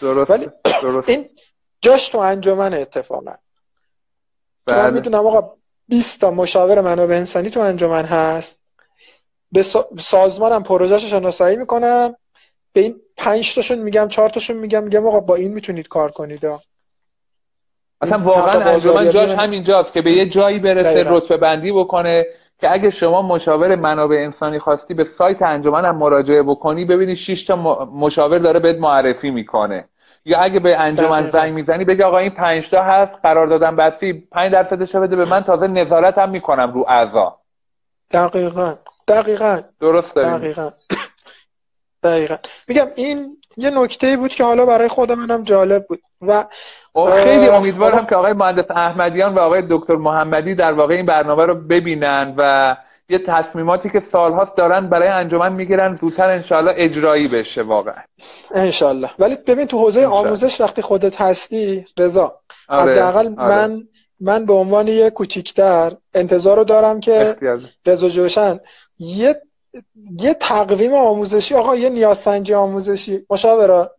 درست. ولی درست. این جاش تو انجمن اتفاقا بله. من می‌دونم آقا 20 تا مشاور منابع انسانی تو انجمن هست به سازمانم پروژهش شناسایی می‌کنم به این پنج تاشون میگم چهار تاشون میگم میگم آقا با این می‌تونید کار کنید اصلا واقعا انجمن جاش همینجاست که به یه جایی برسه رتبه بندی بکنه که اگه شما مشاور منابع انسانی خواستی به سایت انجمن هم مراجعه بکنی ببینی 6 تا مشاور داره بهت معرفی می‌کنه. یا اگه به انجمن زنگ می‌زنی بگی آقا این 5 تا هست قرار دادن بستی 5 درصدش بده به من تازه نظارت هم می‌کنم رو اعضا. دقیقاً. دقیقاً. درست داریم. دقیقاً. دقیقاً. میگم این یه نکته بود که حالا برای خود منم جالب بود و خیلی امیدوارم که آقای مهندس احمدیان و آقای دکتر محمدی در واقع این برنامه رو ببینن و یه تصمیماتی که سالهاست دارن برای انجمن می‌گیرن زودتر انشالله اجرایی بشه واقعا انشالله ولی ببین تو حوزه آموزش وقتی خودت هستی رضا آره. حداقل آره. من من به عنوان یه کوچیکتر انتظار رو دارم که رضا جوشن یه یه تقویم آموزشی آقا یه نیازسنجی آموزشی. مشاورا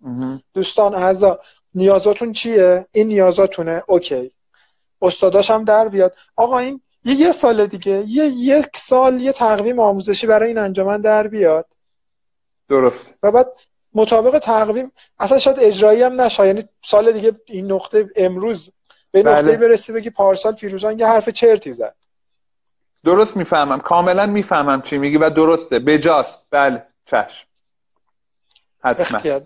دوستان اعضا نیازاتون چیه؟ این نیازاتونه. اوکی. استاداش هم در بیاد. آقا این یه یه سال دیگه یه یک سال یه تقویم آموزشی برای این انجمن در بیاد. درست. و بعد مطابق تقویم اصلا شاید اجرایی هم نشه یعنی سال دیگه این نقطه امروز به بله. نقطه برسی بگی پارسال پیروزان یه حرف چرتی زد. درست می‌فهمم. کاملا می‌فهمم چی میگی و درسته. بجاست. بله. چشم. حتما.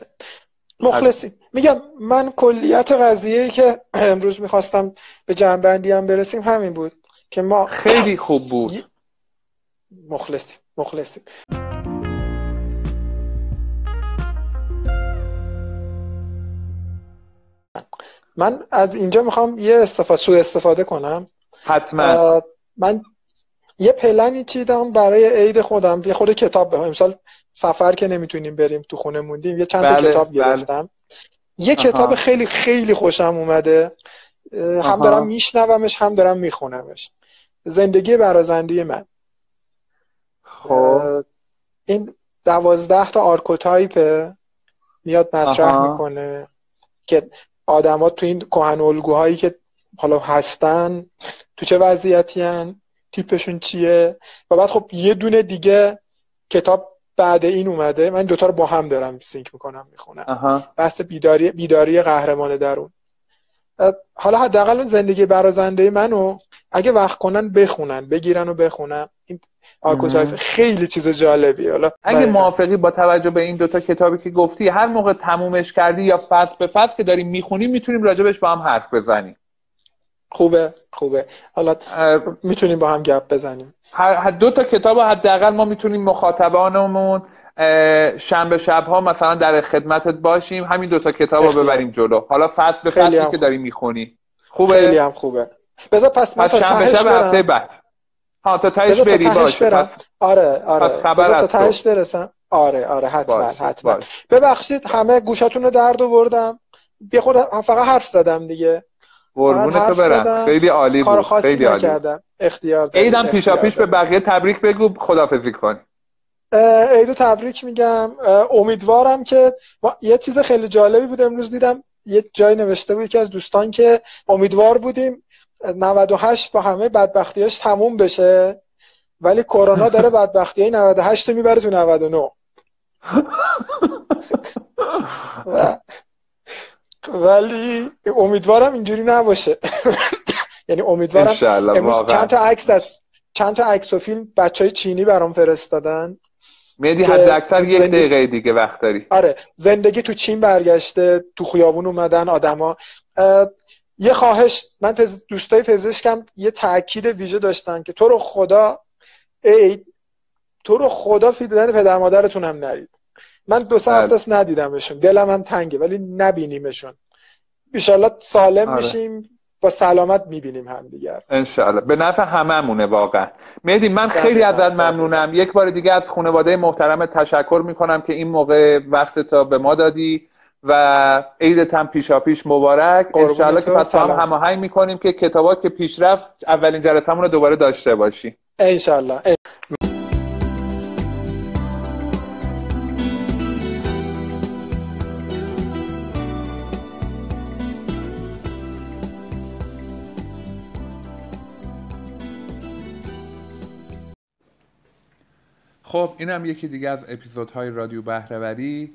مخلصی. میگم من کلیت قضیه که امروز می‌خواستم به جنبندی هم برسیم همین بود که ما خیلی خوب بود. مخلصی مخلصی من از اینجا می‌خوام یه استفاده سو استفاده کنم. حتما. من یه پلنی چیدم برای عید خودم. یه خود کتاب به امسال سفر که نمی‌تونیم بریم تو خونه موندیم یه چند بله، کتاب بله. گرفتم. یه کتاب خیلی خیلی خوشم اومده. هم دارم میشنومش هم دارم میخونمش. زندگی برازنده من. خب. این دوازده تا آرکوتایپه میاد مطرح می‌کنه که آدما تو این کهن الگوهایی که حالا هستن تو چه وضعیتی هن تیپشون چیه؟ و بعد خب یه دونه دیگه کتاب بعد این اومده. من دوتا رو با هم دارم sync می‌کنم می‌خونم. بحث بیداری بیداری قهرمان درون. حالا حداقل اون زندگی برازنده منو اگه وقت کنن بخونن بگیرن و بخونن. این archetype خیلی چیز جالبی. حالا اگه موافقی با توجه به این دوتا کتابی که گفتی هر موقع تمومش کردی یا فصل به فصل که داریم می‌خونیم می‌تونیم راجبش با هم حرف بزنیم. خوبه خوبه. حالا می‌تونیم با هم گپ بزنیم. هر دو تا کتاب حداقل ما می‌تونیم مخاطبانمون شنبه شبها مثلا در خدمتت باشیم. همین دوتا کتاب رو ببریم جلو. حالا فصل به فصلی که داری می‌خونی. خوبه؟ خیلی هم خوبه. بذار پس من تا شنبه شب هفته بعد. ها تا تهش بری باش برم. آره آره. بذار تا تهش برسم. آره آره حتما باش. حتما. باش. ببخشید همه گوشاتون رو درد آوردم. بیا خود فقط حرف زدم دیگه. قربونت برم خیلی عالی بود. خیلی عالی نکردم. اختیار عیدم پیشا پیش به بقیه تبریک بگو. خدافظی کن. عیدو تبریک میگم. امیدوارم که یه چیز خیلی جالبی بود امروز دیدم. یه جای نوشته بود که از دوستان که امیدوار بودیم 98 با همه بدبختیاش تموم بشه. ولی کرونا داره بدبختی های 98 رو می‌بره تو 99 ولی امیدوارم اینجوری نباشه. یعنی امیدوارم چند تا عکس از چند تا عکس و فیلم بچه های چینی برام فرستادن. میدی حد اکثر یک دقیقه دیگه وقت داری. آره زندگی تو چین برگشته تو خیابون اومدن آدما. یه خواهش من پز... دوستای پزشکم یه تاکید ویژه داشتن که تو رو خدا ای تو رو خدا فیدن پدر مادرتون هم نرید. من دو سه هفته است ندیدمشون. دلم هم تنگه ولی نبینیمشون. ان سالم آره. میشیم با سلامت می‌بینیم همدیگر. انشالله به نفع هممونه واقعا. مهدی من خیلی ازت ممنونم. یک بار دیگه از خانواده محترم تشکر می‌کنم که این موقع وقت تا به ما دادی و عیدت هم پیشا پیش مبارک انشالله که پس هم هماهنگ می‌کنیم که کتابات که پیش رفت اولین جلسه رو دوباره داشته باشی. انشالله خب اینم یکی دیگه از اپیزودهای رادیو بهرهوری.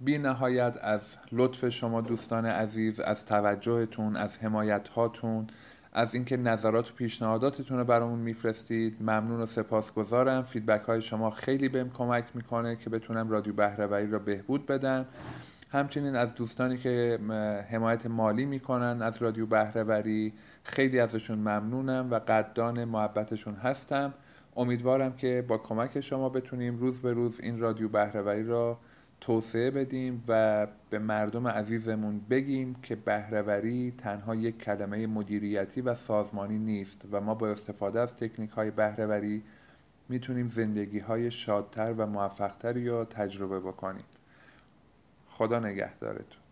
بی نهایت از لطف شما دوستان عزیز از توجهتون از حمایت هاتون از اینکه نظرات و پیشنهاداتتون رو برامون میفرستید. ممنون و سپاسگزارم. فیدبک های شما خیلی بهم کمک می‌کنه که بتونم رادیو بهرهوری را بهبود بدم. همچنین از دوستانی که حمایت مالی می‌کنن از رادیو بهرهوری خیلی ازشون ممنونم و قدردان محبتشون هستم. امیدوارم که با کمک شما بتونیم روز به روز این رادیو بهرهوری را توسعه بدیم و به مردم عزیزمون بگیم که بهرهوری تنها یک کلمه مدیریتی و سازمانی نیست و ما با استفاده از تکنیک های بهرهوری می‌تونیم زندگی های شادتر و موفقتری رو تجربه بکنیم. خدا نگهدارتون.